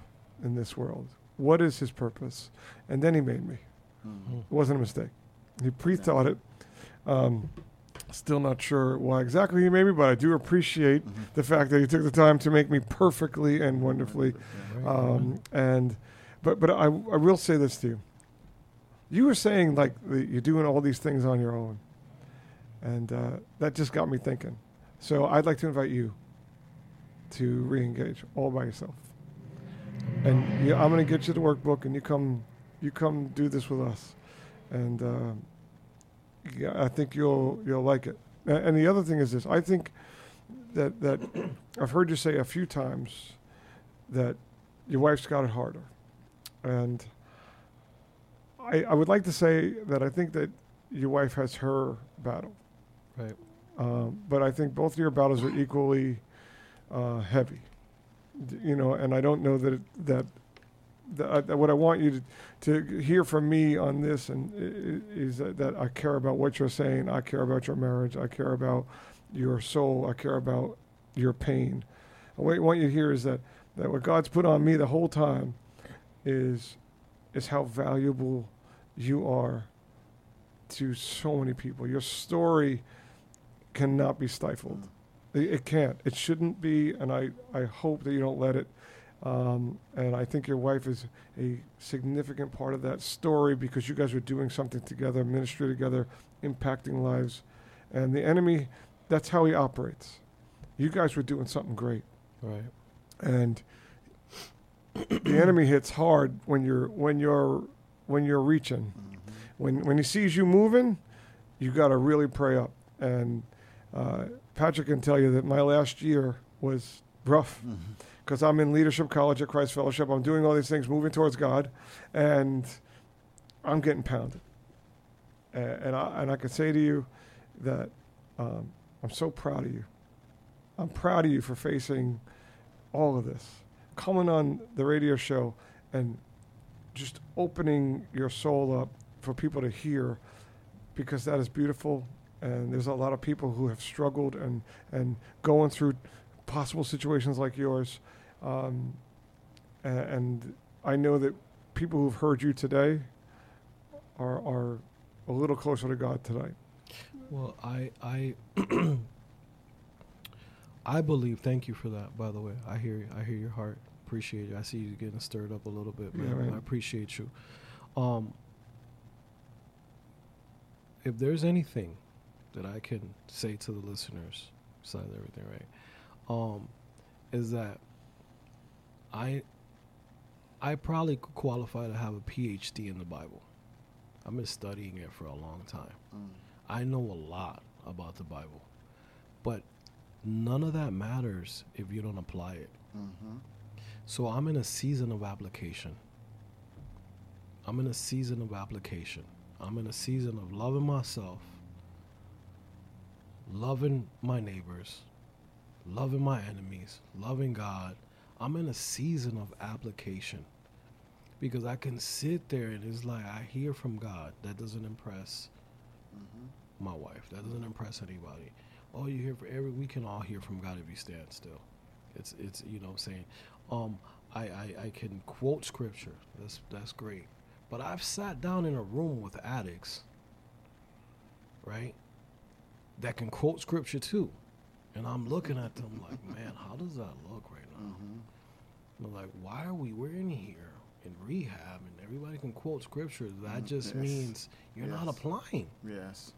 in this world? What is his purpose? And then he made me. Mhm. It wasn't a mistake. He pre-thought it. Um, still not sure why exactly he made me, but I do appreciate Mhm. the fact that he took the time to make me perfectly and wonderfully. Um, and but but I I will say this to you. You were saying like that you're doing all these things on your own, and uh, that just got me thinking. So I'd like to invite you to re-engage all by yourself. And yeah, I'm going to get you the workbook, and you come you come do this with us, and uh, yeah, I think you'll you'll like it. A- And the other thing is this: I think that that I've heard you say a few times that your wife's got it harder, and I I would like to say that I think that your wife has her battle, Right. um, but I think both of your battles are equally uh, heavy. You know, and I don't know that it, that. that uh, I- what I want you to, to hear from me on this and is that, that I care about what you're saying. I care about your marriage. I care about your soul. I care about your pain. And what I want you to hear is that, that what God's put on me the whole time is is how valuable you are to so many people. Your story cannot be stifled. It, can't. It shouldn't be, and I, I hope that you don't let it. Um, and I think your wife is a significant part of that story because you guys are doing something together, ministry together, impacting lives. And the enemy, that's how he operates. You guys were doing something great Right. and the enemy hits hard when you're when you're when you're reaching. When when he sees you moving, you got to really pray up. And uh, Patrick can tell you that my last year was rough because I'm in leadership college at Christ Fellowship. I'm doing all these things, moving towards God, and I'm getting pounded. A- And I and I can say to you that um, I'm so proud of you. I'm proud of you for facing all of this, coming on the radio show and just opening your soul up for people to hear because that is beautiful and there's a lot of people who have struggled and and going through possible situations like yours um, a- and I know that people who've heard you today are are a little closer to God tonight. Well, I I I believe. Thank you for that. By the way, I hear you. I hear your heart. Appreciate you. I see you getting stirred up a little bit, man. Yeah, man. I appreciate you. Um, if there's anything that I can say to the listeners, besides everything, right, um, is that I I probably qualify to have a PhD in the Bible. I've been studying it for a long time. I know a lot about the Bible, but none of that matters if you don't apply it. Mm-hmm. So I'm in a season of application. I'm in a season of application. I'm in a season of loving myself, loving my neighbors, loving my enemies, loving God. I'm in a season of application because I can sit there and it's like I hear from God. That doesn't impress my wife. That doesn't impress anybody. Oh, you hear for every we can all hear from God if you stand still. It's it's you know what I'm saying. Um I, I, I can quote scripture. That's that's great. But I've sat down in a room with addicts, right? That can quote scripture too. And I'm looking at them like, man, how does that look right now? Mm-hmm. I'm like, why are we we're in here in rehab and everybody can quote scripture? That Mm, just yes. means you're not applying. Yes.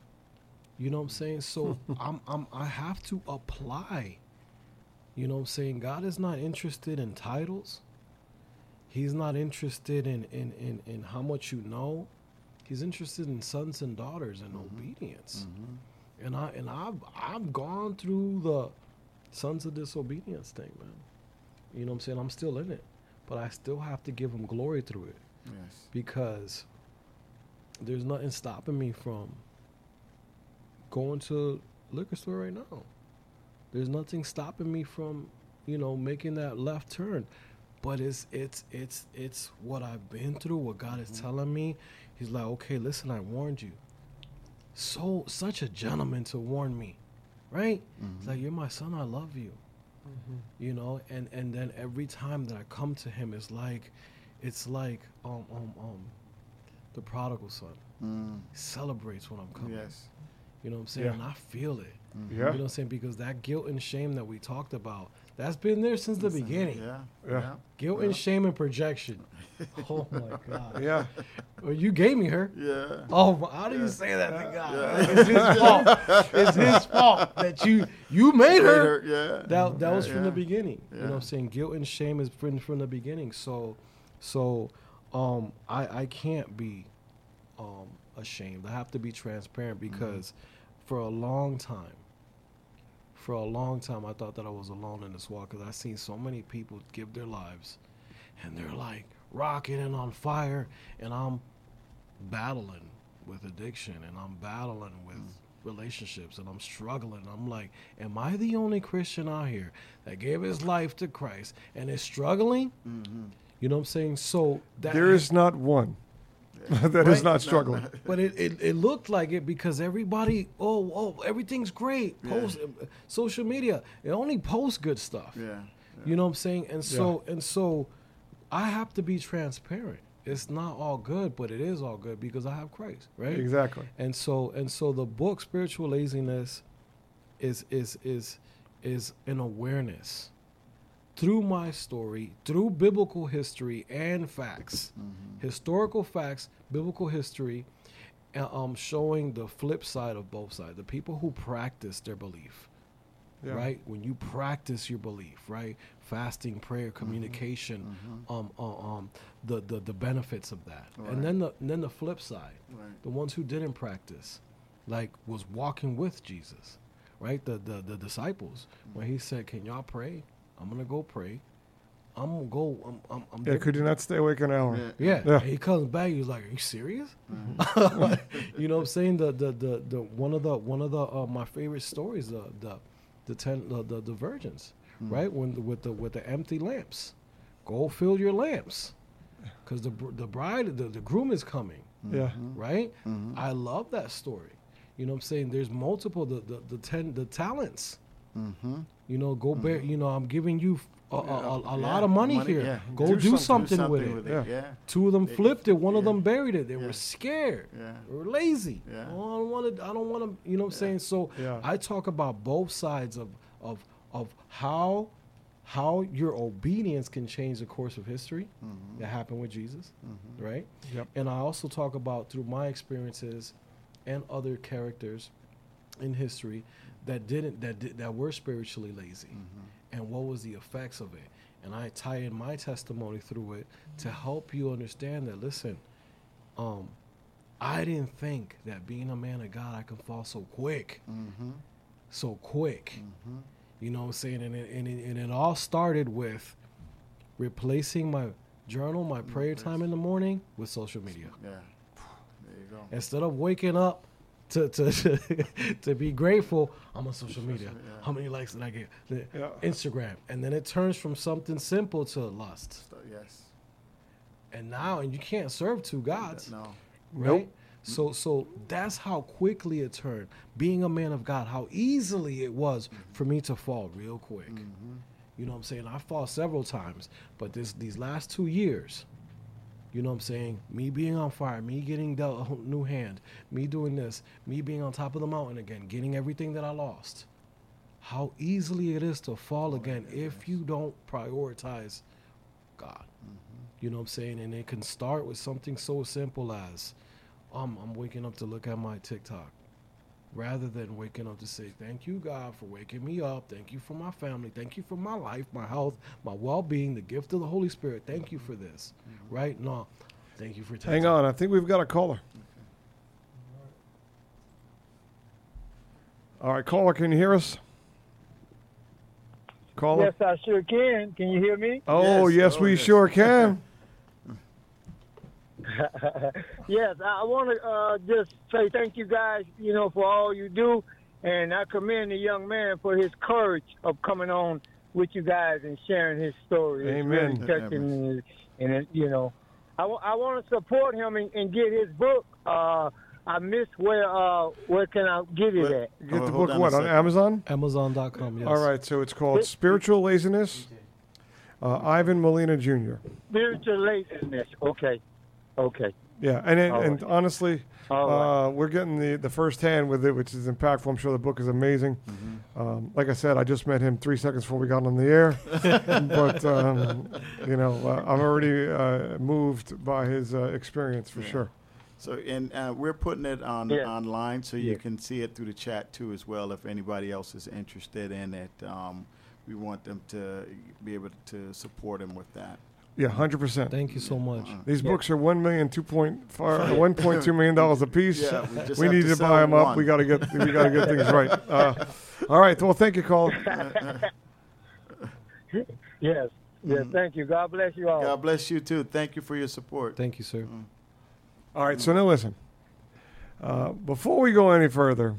You know what I'm saying? So I'm I'm I have to apply. You know what I'm saying? God is not interested in titles. He's not interested in in, in, in how much you know. He's interested in sons and daughters and obedience. Mm-hmm. And I and I've I've gone through the sons of disobedience thing, man. You know what I'm saying? I'm still in it. But I still have to give him glory through it Yes. because there's nothing stopping me from going to liquor store right now. There's nothing stopping me from, you know, making that left turn. But it's it's it's it's what I've been through, what God is mm-hmm. telling me. He's like, okay, listen, I warned you. So such a gentleman to warn me, right? It's like you're my son, I love you. You know, and and then every time that I come to him, it's like, it's like um um um, the prodigal son Mm, celebrates when I'm coming. yes. You know what I'm saying? Yeah. And I feel it. Yeah. You know what I'm saying? Because that guilt and shame that we talked about, that's been there since the beginning. Yeah. Yeah. Guilt and shame and projection. oh my God. Yeah. Well, you gave me her. Yeah. Oh, my- how do you say that to God? It's his fault. It's his fault that you you made her. Yeah. That that was Yeah, from the yeah. beginning. You know what I'm saying? Guilt and shame is from from the beginning. So so um I I can't be um ashamed. I have to be transparent Mm-hmm. because for a long time for a long time I thought that I was alone in this walk cuz I seen so many people give their lives and they're like rocking and on fire and I'm battling with addiction and I'm battling with mm. relationships and I'm struggling. I'm like, am I the only Christian out here that gave his life to Christ and is struggling? Mm-hmm. You know what I'm saying? So that There is not one that is Right? not struggling. but it, it, it looked like it because everybody, oh, oh, everything's great. Post uh, social media, it only posts good stuff. Yeah. You know what I'm saying? And so and so I have to be transparent. It's not all good, but it is all good because I have Christ, right? Exactly. And so and so the book Spiritual Laziness is is is is an awareness through my story, through biblical history and facts. Historical facts, biblical history, uh, um showing the flip side of both sides. The people who practice their belief Yeah. right? When you practice your belief, right? Fasting, prayer, communication, um, uh, um, the, the the benefits of that, Right. and then the and then the flip side, Right. the ones who didn't practice, like was walking with Jesus, right? The the the disciples when he said, "Can y'all pray? I'm gonna go pray. I'm gonna go. I'm I'm, I'm Yeah, could you not stay awake an hour? Yeah. yeah. Yeah. He comes back. He's like, "Are you serious?" Mm-hmm. you know what I'm saying? The the the, the one of the one of the uh, my favorite stories the the the ten the the, the virgins, mm. right? When the, with the with the empty lamps, go fill your lamps, because the the bride the, the groom is coming, Yeah. Mm-hmm. right? Mm-hmm. I love that story. You know what I'm saying? There's multiple the the, the ten the talents. Mm-hmm. You know, go mm-hmm. bear. You know, I'm giving you uh, a, a, uh, a, a Yeah, lot of money, money, here. yeah. Go Do do, something. something, Do with it. Yeah. Yeah. Two of them They- flipped it. One of them buried it. They were scared. Yeah. They were lazy. Yeah. Oh, I don't want to. I don't want to. You know what I'm saying? So. I talk about both sides of of of how how your obedience can change the course of history mm-hmm. that happened with Jesus, mm-hmm. right? Yep. And I also talk about through my experiences and other characters in history that didn't that did, that were spiritually lazy. And what was the effects of it? And i tie in my testimony through it to help you understand that listen um i didn't think that being a man of god i can fall so quick. Mm-hmm. so quick. You know what i'm saying? And it, and, it, and it all started with replacing my journal my prayer time in the morning with social media. Yeah. There you go. instead of waking up to to to be grateful, I'm on social media. yeah. How many likes did I get? The- Yeah. Instagram, and then it turns from something simple to lust, yes. and now and you can't serve two gods, No. right? Nope. So so that's how quickly it turned. Being a man of God, how easily it was for me to fall real quick. You know what I'm saying? I fall several times, but this these last two years, you know what I'm saying? Me being on fire, me getting dealt a new hand, me doing this, me being on top of the mountain again, getting everything that I lost. How easily it is to fall again if you don't prioritize God. You know what I'm saying? And it can start with something so simple as um, I'm waking up to look at my TikTok rather than waking up to say, Thank you, God, for waking me up. Thank you for my family. Thank you for my life, my health, my well being, the gift of the Holy Spirit. Thank you for this. Mm-hmm. Right? No. Thank you for TikTok. Hang on. I think we've got a caller. All right, caller, can you hear us? Caller? Yes, I sure can. Can you hear me? Oh, Yes. yes, Oh, we yes. sure can. Yes, I want to uh, just say thank you guys, you know, for all you do, and I commend the young man for his courage of coming on with you guys and sharing his story. It's Amen. really touching, and, and you know, I want to support him and, and get his book. Uh, I missed where uh, where can I get it What- at? Get Oh, the book on what on. Amazon? Amazon.com. Yes. All right, so it's called Spiritual Laziness. Uh, Ivan Molina Jr. Spiritual laziness. Okay, okay. Yeah, and it, All and right. honestly, All right. uh, we're getting the the first hand with it, which is impactful. I'm sure the book is amazing. Um, like I said, I just met him three seconds before we got on the air, but um, you know, uh, I'm already uh, moved by his uh, experience for Yeah. sure. So, and uh, we're putting it on Yeah. online, so you Yeah. can see it through the chat too, as well. If anybody else is interested in it, um, we want them to be able to support him with that. Yeah, hundred percent. Thank you so much. Uh, These Yeah. books are one million, two point five, one point two million dollars a piece. Yeah, we just we need to to, buy them up. We got to get we got to get things right. Uh, all right. Well, thank you, Cole. Yes, yes. Mhm. Thank you. God bless you all. God bless you too. Thank you for your support. Thank you, sir. All right. So now listen. Uh, before we go any further,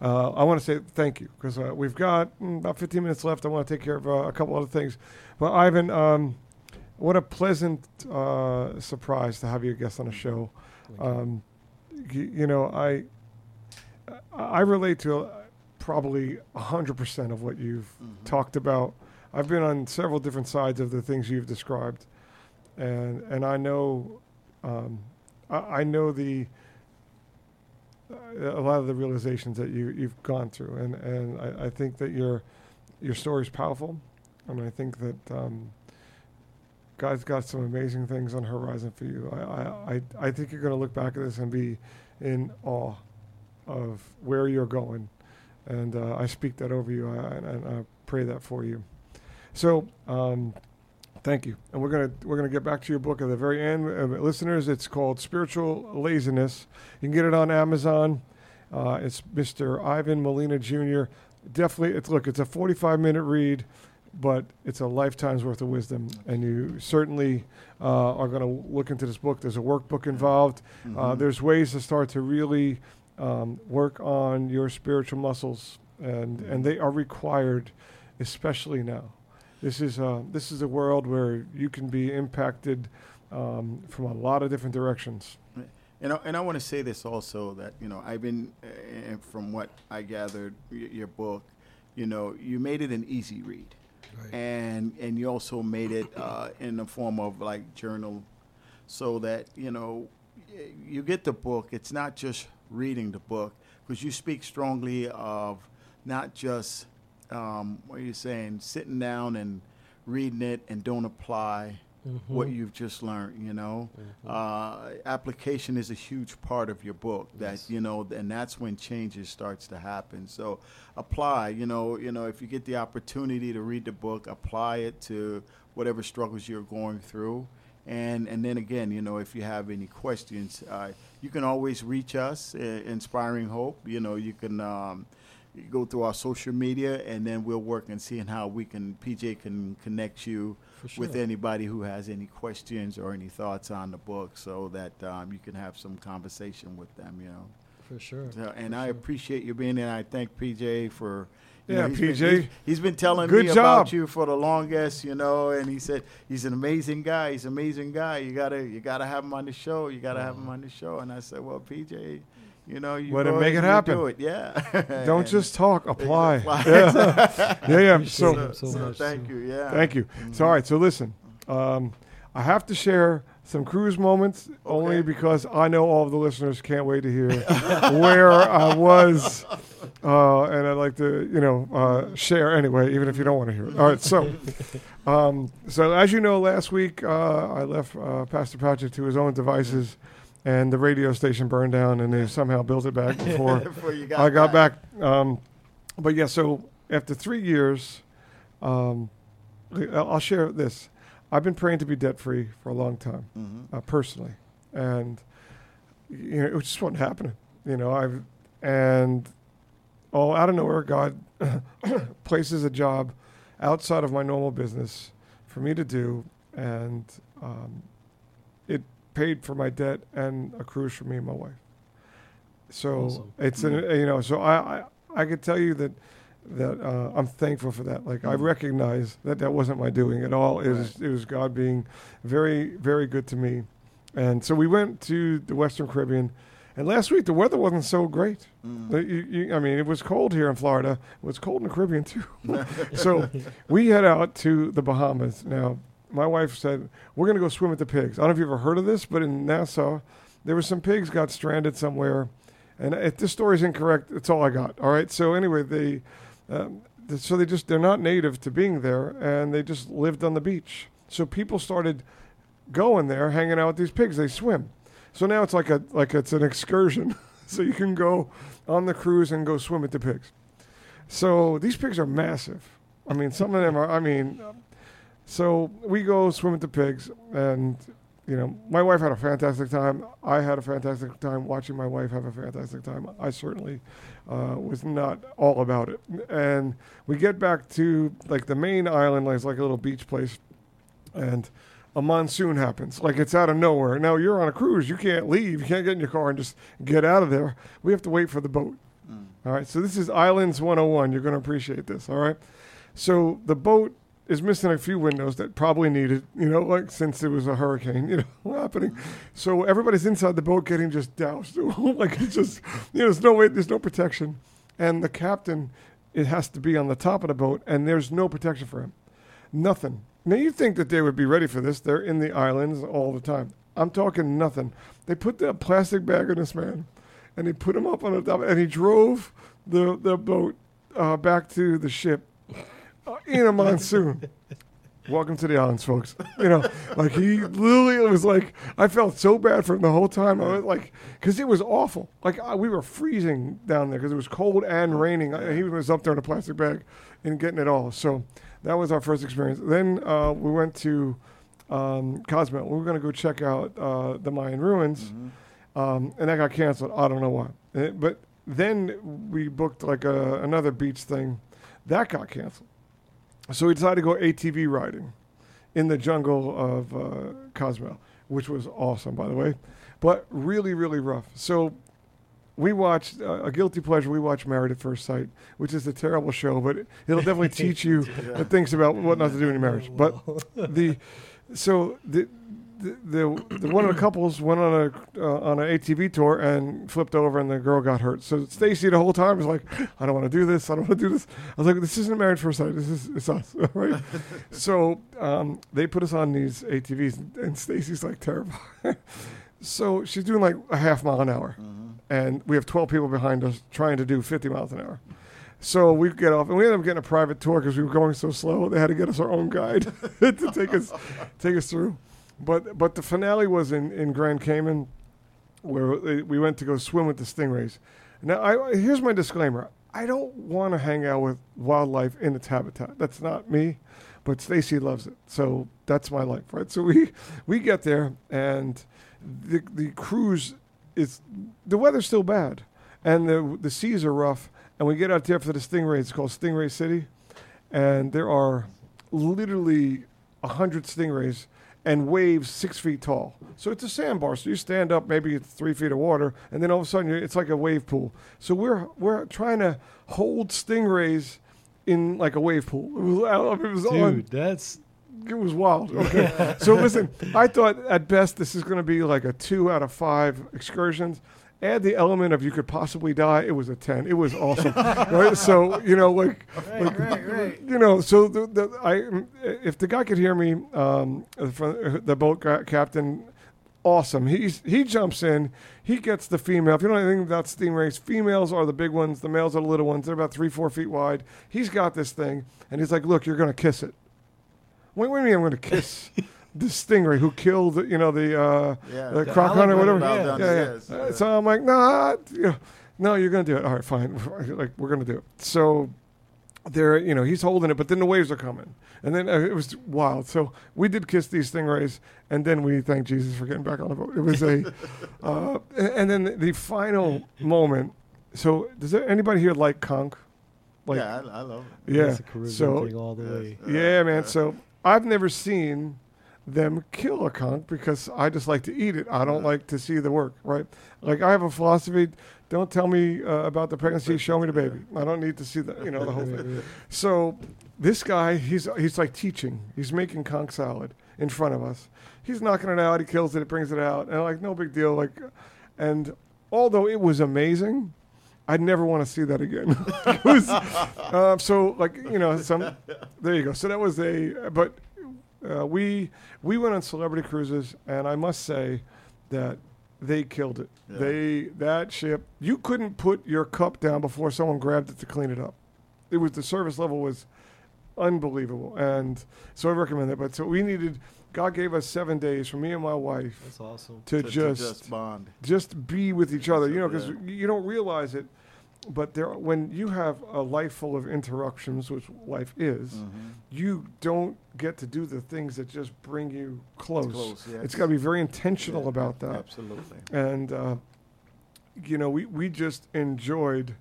uh, I want to say thank you because uh, we've got mm, about 15 minutes left. I want to take care of uh, a couple other things. But Ivan, um, what a pleasant uh, surprise to have you a guest on the show. Um, you, you know, I I relate to uh, probably hundred percent of what you've Mhm. talked about. I've been on several different sides of the things you've described, and and I know, um, I, I know the uh, a lot of the realizations that you you've gone through, and and I, I think that your your story is powerful, and I think that. Um, God's got some amazing things on horizon for you. I, I, I, think you're going to look back at this and be in awe of where you're going. And uh, I speak that over you, I, and, and I pray that for you. So, um, thank you. And we're gonna we're gonna get back to your book at the very end, uh, listeners. It's called Spiritual Laziness. You can get it on Amazon. Uh, it's Mr. Ivan Molina Jr. Definitely, it's look. It's a 45 minute read, but it's a lifetime's worth of wisdom, and you certainly uh, are going to look into this book. There's a workbook involved. Uh, Mhm. there's ways to start to really um, work on your spiritual muscles, and and they are required, especially now. This is uh, this is a world where you can be impacted um, from a lot of different directions. And I, and I want to say this also that you know I've been uh, and from what I gathered y- your book, you know you made it an easy read, Right. and and you also made it uh, in the form of like journal, so that you know you get the book. It's not just reading the book because you speak strongly of not just um, what are you saying, sitting down and reading it and don't apply what Mhm. you've just learned. You know, uh, application is a huge part of your book. That Yes. you know, and that's when changes starts to happen. So apply. You know, you know, if you get the opportunity to read the book, apply it to whatever struggles you're going through. And and then again, you know, if you have any questions, uh, you can always reach us, uh, Inspiring Hope. You know, you can. Um, you go through our social media, and then we'll work and seeing how we can PJ can connect you sure. with anybody who has any questions or any thoughts on the book, so that um, you can have some conversation with them. You know, For sure. so, and For I sure. appreciate you being there. I thank PJ for. you Yeah, know, he's been- PJ. he's- he's been telling Good me job. about you for the longest, you know, and he said he's an amazing guy. He's an amazing guy. You gotta, you gotta have him on the show. You gotta have him on the show. And I said, well, PJ, you know, you Well, then go make it happen. Do it, yeah. Don't just talk, apply. Apply. Yeah, yeah. yeah. Appreciate So, so much, thank you. Yeah. Thank you. So, all right. So, listen, um, I have to share some cruise moments only because I know all of the listeners can't wait to hear where I was, uh, and I'd like to, you know, uh, share anyway, even if you don't want to hear it. All right. So, um, so as you know, last week uh, I left uh, Pastor Patrick to his own devices. And the radio station burned down, and they somehow built it back before Before you got I got back. Um, but yeah, so after three years, um, I'll share this. I've been praying to be debt free for a long time, Mhm. uh, personally, and you know it just wasn't happening. You know, I've and oh, out of nowhere, God places a job outside of my normal business for me to do, and um, paid for my debt and a cruise for me and my wife. So Awesome. it's an, you know so I, I I could tell you that that uh, I'm thankful for that. Like I recognize that that wasn't my doing at all. It was it was God being very very good to me. And so we went to the Western Caribbean. And last week the weather wasn't so great. Mm. You- you- I mean, it was cold here in Florida. It was cold in the Caribbean too. so we head out to the Bahamas. Now, my wife said we're going to go swim with the pigs. I don't know if you've ever heard of this, but in Nassau, there were some pigs got stranded somewhere. And if this story is incorrect, it's all I got. All right. So anyway, they, um, so they just they're not native to being there, and they just lived on the beach. So people started going there, hanging out with these pigs. They swim. So now it's like a like it's an excursion. so you can go on the cruise and go swim with the pigs. So these pigs are massive. I mean, some of them are. I mean, so we go swim with the pigs, and you know, my wife had a fantastic time. I had a fantastic time watching my wife have a fantastic time. I certainly uh, was not all about it. And we get back to like the main island, like it's like a little beach place, and a monsoon happens. Like it's out of nowhere. Now you're on a cruise. You can't leave. You can't get in your car and just get out of there. We have to wait for the boat. All right. So this is Islands 101. You're going to appreciate this. All right. So the boat is missing a few windows that probably needed, you know, like since it was a hurricane, you know, happening. So everybody's inside the boat getting just doused. like it's just, you know, there's no way, there's no protection. And the captain, it has to be on the top of the boat, and there's no protection for him. Nothing. Now you think that they would be ready for this? They're in the islands all the time. I'm talking nothing. They put the plastic bag on this man, and they put him up on the top, and he drove the the boat uh, back to the ship in a monsoon. Welcome to the islands, folks. You know, like he literally it was like I felt so bad for him the whole time. I was like, because it was awful. Like I, we were freezing down there because it was cold and raining. I, he was up there in a plastic bag and getting it all. So that was our first experience. Then uh, we went to um, Cozumel. We were going to go check out uh, the Mayan ruins, um, and that got canceled. I don't know why. Uh, But then we booked like a, another beach thing. That got canceled. So we decided to go ATV riding in the jungle of uh, Cozumel, which was awesome, by the way, but really, really rough. So we watched uh, a guilty pleasure. We watched Married at First Sight, which is a terrible show, but it, it'll definitely teach you the things about what not to do in your marriage. But the so the the, the, the one of the couples went on a uh, on an ATV tour and flipped over, and the girl got hurt. So Stacy the whole time was like, "I don't want to do this. I don't want to do this." I was like, "This isn't married first sight. This is it's us, right?" so um, they put us on these ATVs, and Stacy's like terrified. so she's doing like a half mile an hour, and we have twelve people behind us trying to do fifty miles an hour. So we get off, and we ended up getting a private tour because we were going so slow. They had to get us our own guide to take us take us through. But but the finale was in, in Grand Cayman, where we went to go swim with the stingrays. Now I here's my disclaimer: I don't want to hang out with wildlife in its habitat. That's not me. But Stacy loves it, so that's my life, right? So we we get there, and the the cruise is the weather's still bad, and the the seas are rough, and we get out there for the stingrays. It's called Stingray City, and there are literally hundred stingrays and waves six feet tall. So it's a sandbar. So you stand up, maybe it's three feet of water, and then all of a sudden you're, it's like a wave pool. So we're we're trying to hold stingrays in like a wave pool. It was, I don't know if it was on Dude, that's it was wild. Okay. so listen, I thought at best this is going to be like a two out of five excursions. Add the element of you could possibly die. It was a ten. It was awesome, right? So you know, like, like you know, so the, the I if the guy could hear me, um, the boat captain, awesome. He's he jumps in. He gets the female. If you don't know anything about stingrays, females are the big ones. The males are the little ones. They're about three, four feet wide. He's got this thing, and he's like, "Look, you're going to kiss it." Wait, wait a minute! I'm going to kiss the stingray who killed, you know, the uh, Yeah. the The croc hunter, alligator, whatever. yeah. yeah, Downstairs, Uh, yeah. So I'm like, nah, you know, no, you're going to do it. All right, fine. like we're going to do it. So there, you know, he's holding it, but then the waves are coming, and then uh, it was wild. So we did kiss these stingrays, and then we thank Jesus for getting back on the boat. It was a, uh, and and then the final moment. So does there, anybody here like conch? Like, yeah, I, I love it. yeah. that's a So thing all the way. yeah, man. So I've never seen them kill a conch because I just like to eat it. I don't like to see the work, right? Like I have a philosophy: don't tell me uh, about the pregnancy, show me the baby. I don't need to see the you know the whole thing. So this guy, he's he's like teaching. He's making conch salad in front of us. He's knocking it out. He kills it. It brings it out, and like no big deal. Like, and although it was amazing, I'd never want to see that again. Was, uh, so like you know some. There you go. So that was a. But uh, we we went on celebrity cruises, and I must say that they killed it. Yeah. They that ship. You couldn't put your cup down before someone grabbed it to clean it up. It was the service level was unbelievable, and so I recommend that. But so we needed. God gave us seven days for me and my wife That's awesome. to, To- to just just bond. just be with each other. You know, because Yeah. you don't realize it, but there when you have a life full of interruptions, which life is, Mhm. you don't get to do the things that just bring you close. close, yeah. It's got to be very intentional Yeah, about that. Absolutely. And uh, you know, we we just enjoyed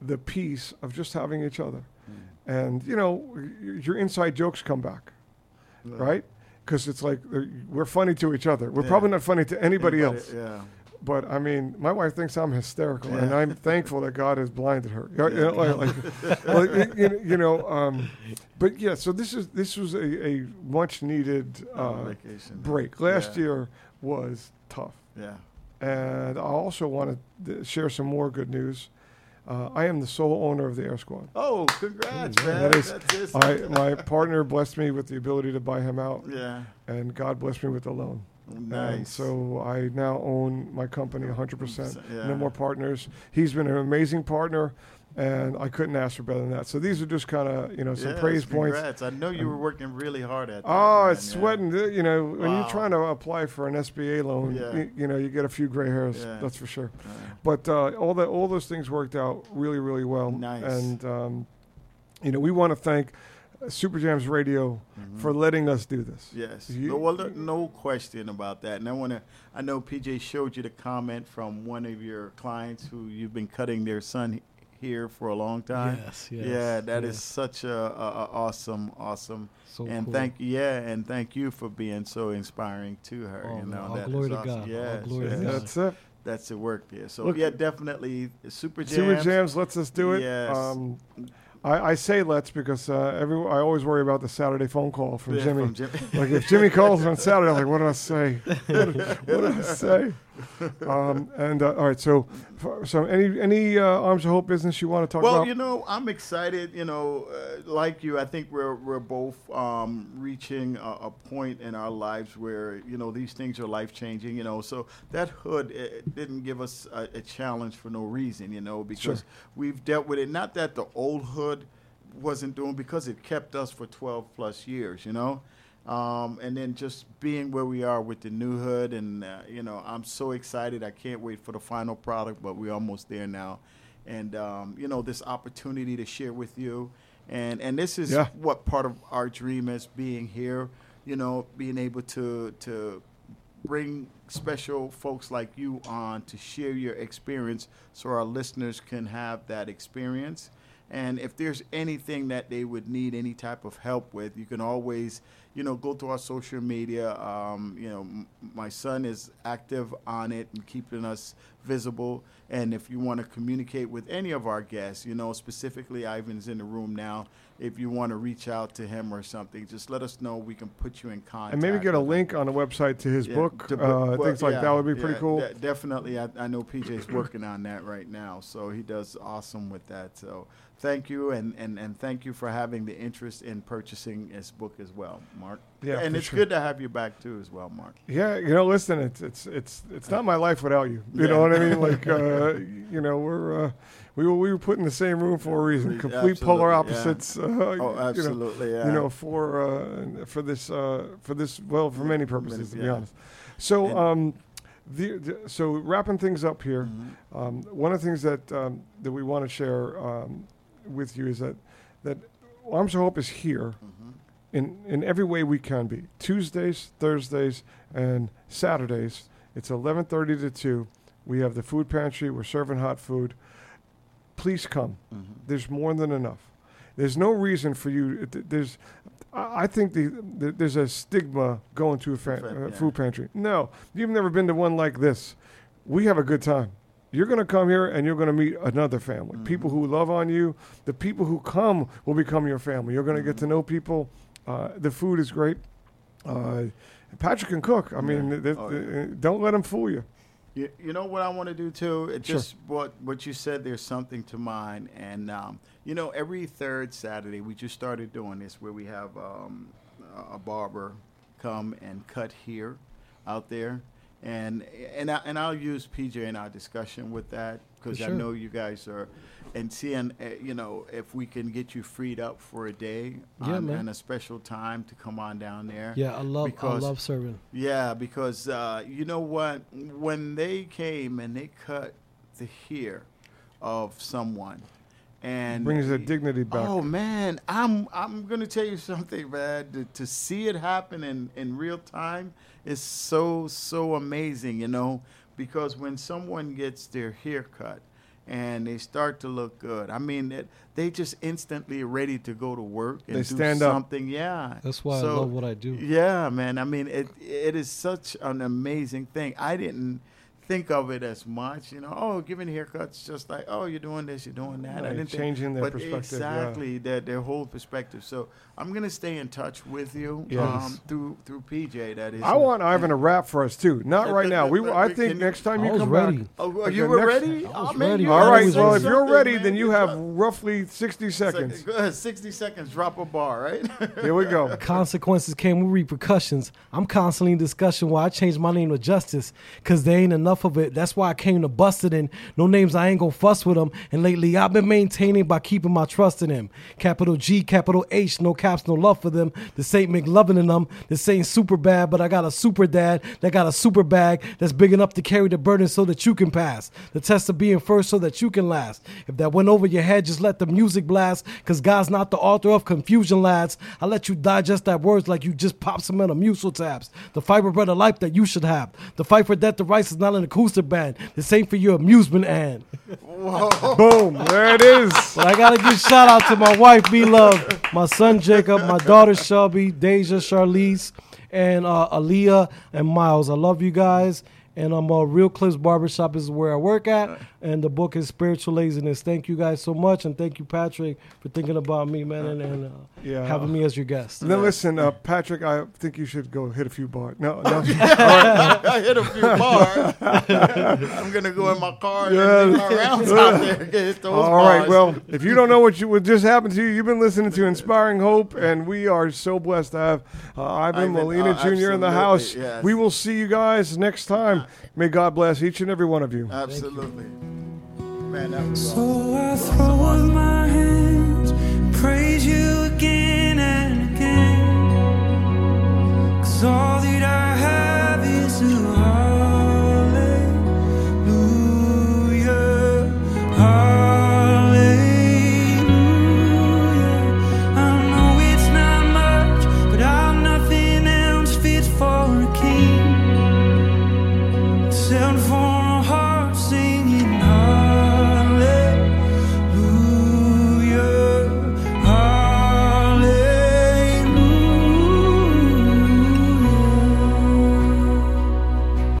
the peace of just having each other. Mm. And you know, your inside jokes come back, right? Because it's like uh, we're funny to each other. We're Yeah. probably not funny to anybody, else. Yeah. But I mean, my wife thinks I'm hysterical, and I'm thankful that God has blinded her. You know, like, like- you, know, um, but yeah. So this is this was a, a much needed uh, break. Last Yeah. year was tough, Yeah. and I also want to share some more good news. Uh, I am the sole owner of the Air Squad. Oh, congrats, That man. is- That's. I, my partner blessed me with the ability to buy him out, yeah. and God blessed me with the loan. And so I now own my company 100%. Yeah. No more partners. He's been an amazing partner, and I couldn't ask for better than that. So these are just kind of, you know, some Yes, praise points. I know you were working really hard at that. Oh, man, it's sweating. uh, You know, when Wow. you're trying to apply for an SBA loan, Yeah. you, you know, you get a few gray hairs. Yeah. That's for sure. But uh, all that, all those things worked out really, really well. Nice. And um, you know, we want to thank Super Jams Radio mhm. for letting us do this. Yes. You- no, well, no question about that. And I want to. I know PJ showed you the comment from one of your clients who you've been cutting their son here for a long time. Yes, yes. yeah, that is yes. such a, a, a awesome, awesome. so and cool. thank yeah, and thank you for being so inspiring to her. Oh, you know, all that is glory to awesome. God. All Yes, glory to. God. That's it. That's the work there. So Look- yeah, definitely Super Jams. Super Jams lets us do it. Yes. Um, I, I say let's because uh, every I always worry about the Saturday phone call from Yeah, Jimmy. from Jim- like if Jimmy calls on Saturday, I'm like, what did I say? What, what did I say? Um, and uh, all right, so so any any uh, Arms of Hope business you want to talk well, about? Well, you know, I'm excited. You know, uh, like you, I think we're we're both um, reaching a, a point in our lives where you know these things are life changing. You know, so that hood it, it didn't give us a, a challenge for no reason. You know, because Sure. we've dealt with it. Not that the old hood wasn't doing because it kept us for 12 plus years. You know. Um, and then just being where we are with the new hood, and uh, you know, I'm so excited. I can't wait for the final product, but we're almost there now. And um, you know, this opportunity to share with you, and and this is Yeah. what part of our dream is being here. You know, being able to to bring special folks like you on to share your experience, so our listeners can have that experience. And if there's anything that they would need any type of help with, you can always, you know, go to our social media. Um, you know, m- my son is active on it and keeping us visible. And if you want to communicate with any of our guests, you know, specifically Ivan's in the room now. If you want to reach out to him or something, just let us know. We can put you in contact. and maybe get a him. link on the website to his Yeah, book. uh, book- things well, like that would be pretty yeah, cool. de- definitely, I, I know PJ's working on that right now, so he does awesome with that. So thank you, and, and, and thank you for having the interest in purchasing this book as well, Mark. Yeah, and it's sure. good to have you back too, as well, Mark. Yeah, you know, listen, it's it's it's it's not my life without you. You know what I mean? Like, uh, you know, we're uh, we were we were put in the same room for a reason. Complete polar Absolutely, yeah. opposites. Uh, Oh, You know, absolutely, yeah. you know, for uh, for this uh, for this well, for many purposes, to be honest. So, um, the, the so wrapping things up here. Mhm. Um, one of the things that um, that we want to share um, with you is that that Arms of Hope is here Mhm. in in every way we can be. Tuesdays, Thursdays, and Saturdays. It's 11:30 to 2. We have the food pantry. We're serving hot food. Please come. Mhm. There's more than enough. There's no reason for you. th- There's I think the, the, there's a stigma going to a fa- Fa- uh, yeah. food pantry. No, you've never been to one like this. We have a good time. You're going to come here and you're going to meet another family. Mm-hmm. People who love on you. The people who come will become your family. You're going to get Mm-hmm. to know people. Uh, the food is great. Uh, Patrick can cook. I mean, Yeah. th- Oh, th- yeah. don't let him fool you. You, you know what I want to do too? It Sure. just what what you said. There's something to mind, and um, you know, every third Saturday we just started doing this, where we have um, a barber come and cut here, out there, and and I, and I'll use PJ in our discussion with that because For I know you guys are, and seeing uh, you know if we can get you freed up for a day Yeah, on, and a special time to come on down there. Yeah, I love Because- I love serving. Yeah, because uh, you know what? When they came and they cut the hair of someone, and Brings the dignity back. Oh man, I'm I'm gonna tell you something, man. To, to see it happen in in real time is so so amazing, you know. Because when someone gets their hair cut and they start to look good, I mean, it, they just instantly ready to go to work and They do stand up. something. Yeah, That's why So- I love what I do. yeah, man. I mean, it it is such an amazing thing. I didn't think of it as much, you know. Oh, giving haircuts, just like oh, you're doing this, you're doing that. I didn't think- changing their but perspective, yeah. Exactly, their their whole perspective. So I'm gonna stay in touch with you Yes. um, through through PJ. That is. I want Ivan to rap for us too. Not Yeah, right but- now. We, but- I think next time I you was come ready. back. Oh, Okay, you were next- ready? I Oh, was man, ready. you All gotta right. say Well, if you're ready, man. then you have roughly 60 seconds. Go 60 seconds. Drop a bar, right? Here we go. Consequences came with repercussions. I'm constantly in discussion why I changed my name to Justice, cause there ain't enough of it. That's why I came to bust it in. No names, I ain't gonna fuss with them. And lately I've been maintaining by keeping my trust in him. Capital G, capital H, no caps, no love for them. This ain't McLovin in them. This ain't super bad, but I got a super dad that got a super bag that's big enough to carry the burden so that you can pass. The test of being first so that you can last. If that went over your head, just let the music blast, cause God's not the author of confusion, lads. I let you digest that words like you just popped some Metamucil tabs. The fiber bread of life that you should have. The fight for death, the rights is not an acoustic band. This ain't for your amusement, and. Boom. There it is. But I gotta give shout out to my wife, B Love, my son Jacob, my daughter Shelby, Deja, Charlize, and uh, Aaliyah and Miles. I love you guys. And I'm uh, Real Clips Barbershop is where I work at, and the book is Spiritual Laziness. Thank you guys so much, and thank you Patrick for thinking about me, man, and, and uh, Yeah. having me as your guest. Now listen, uh, Patrick. I think you should go hit a few bars. No, no. I hit a few bars. I'm gonna go in my car and Yeah. make my rounds out there and get those All right. bars. Well, if you don't know what you what just happened to you, you've been listening to Inspiring Hope, and we are so blessed to have uh, Ivan Ivan, Molina uh, Jr. in the house. yes. We will see you guys next time. May God bless each and every one of you. absolutely, so I throw up my hands, praise you again and again. Cause all that I have is you. Hallelujah. hallelujah.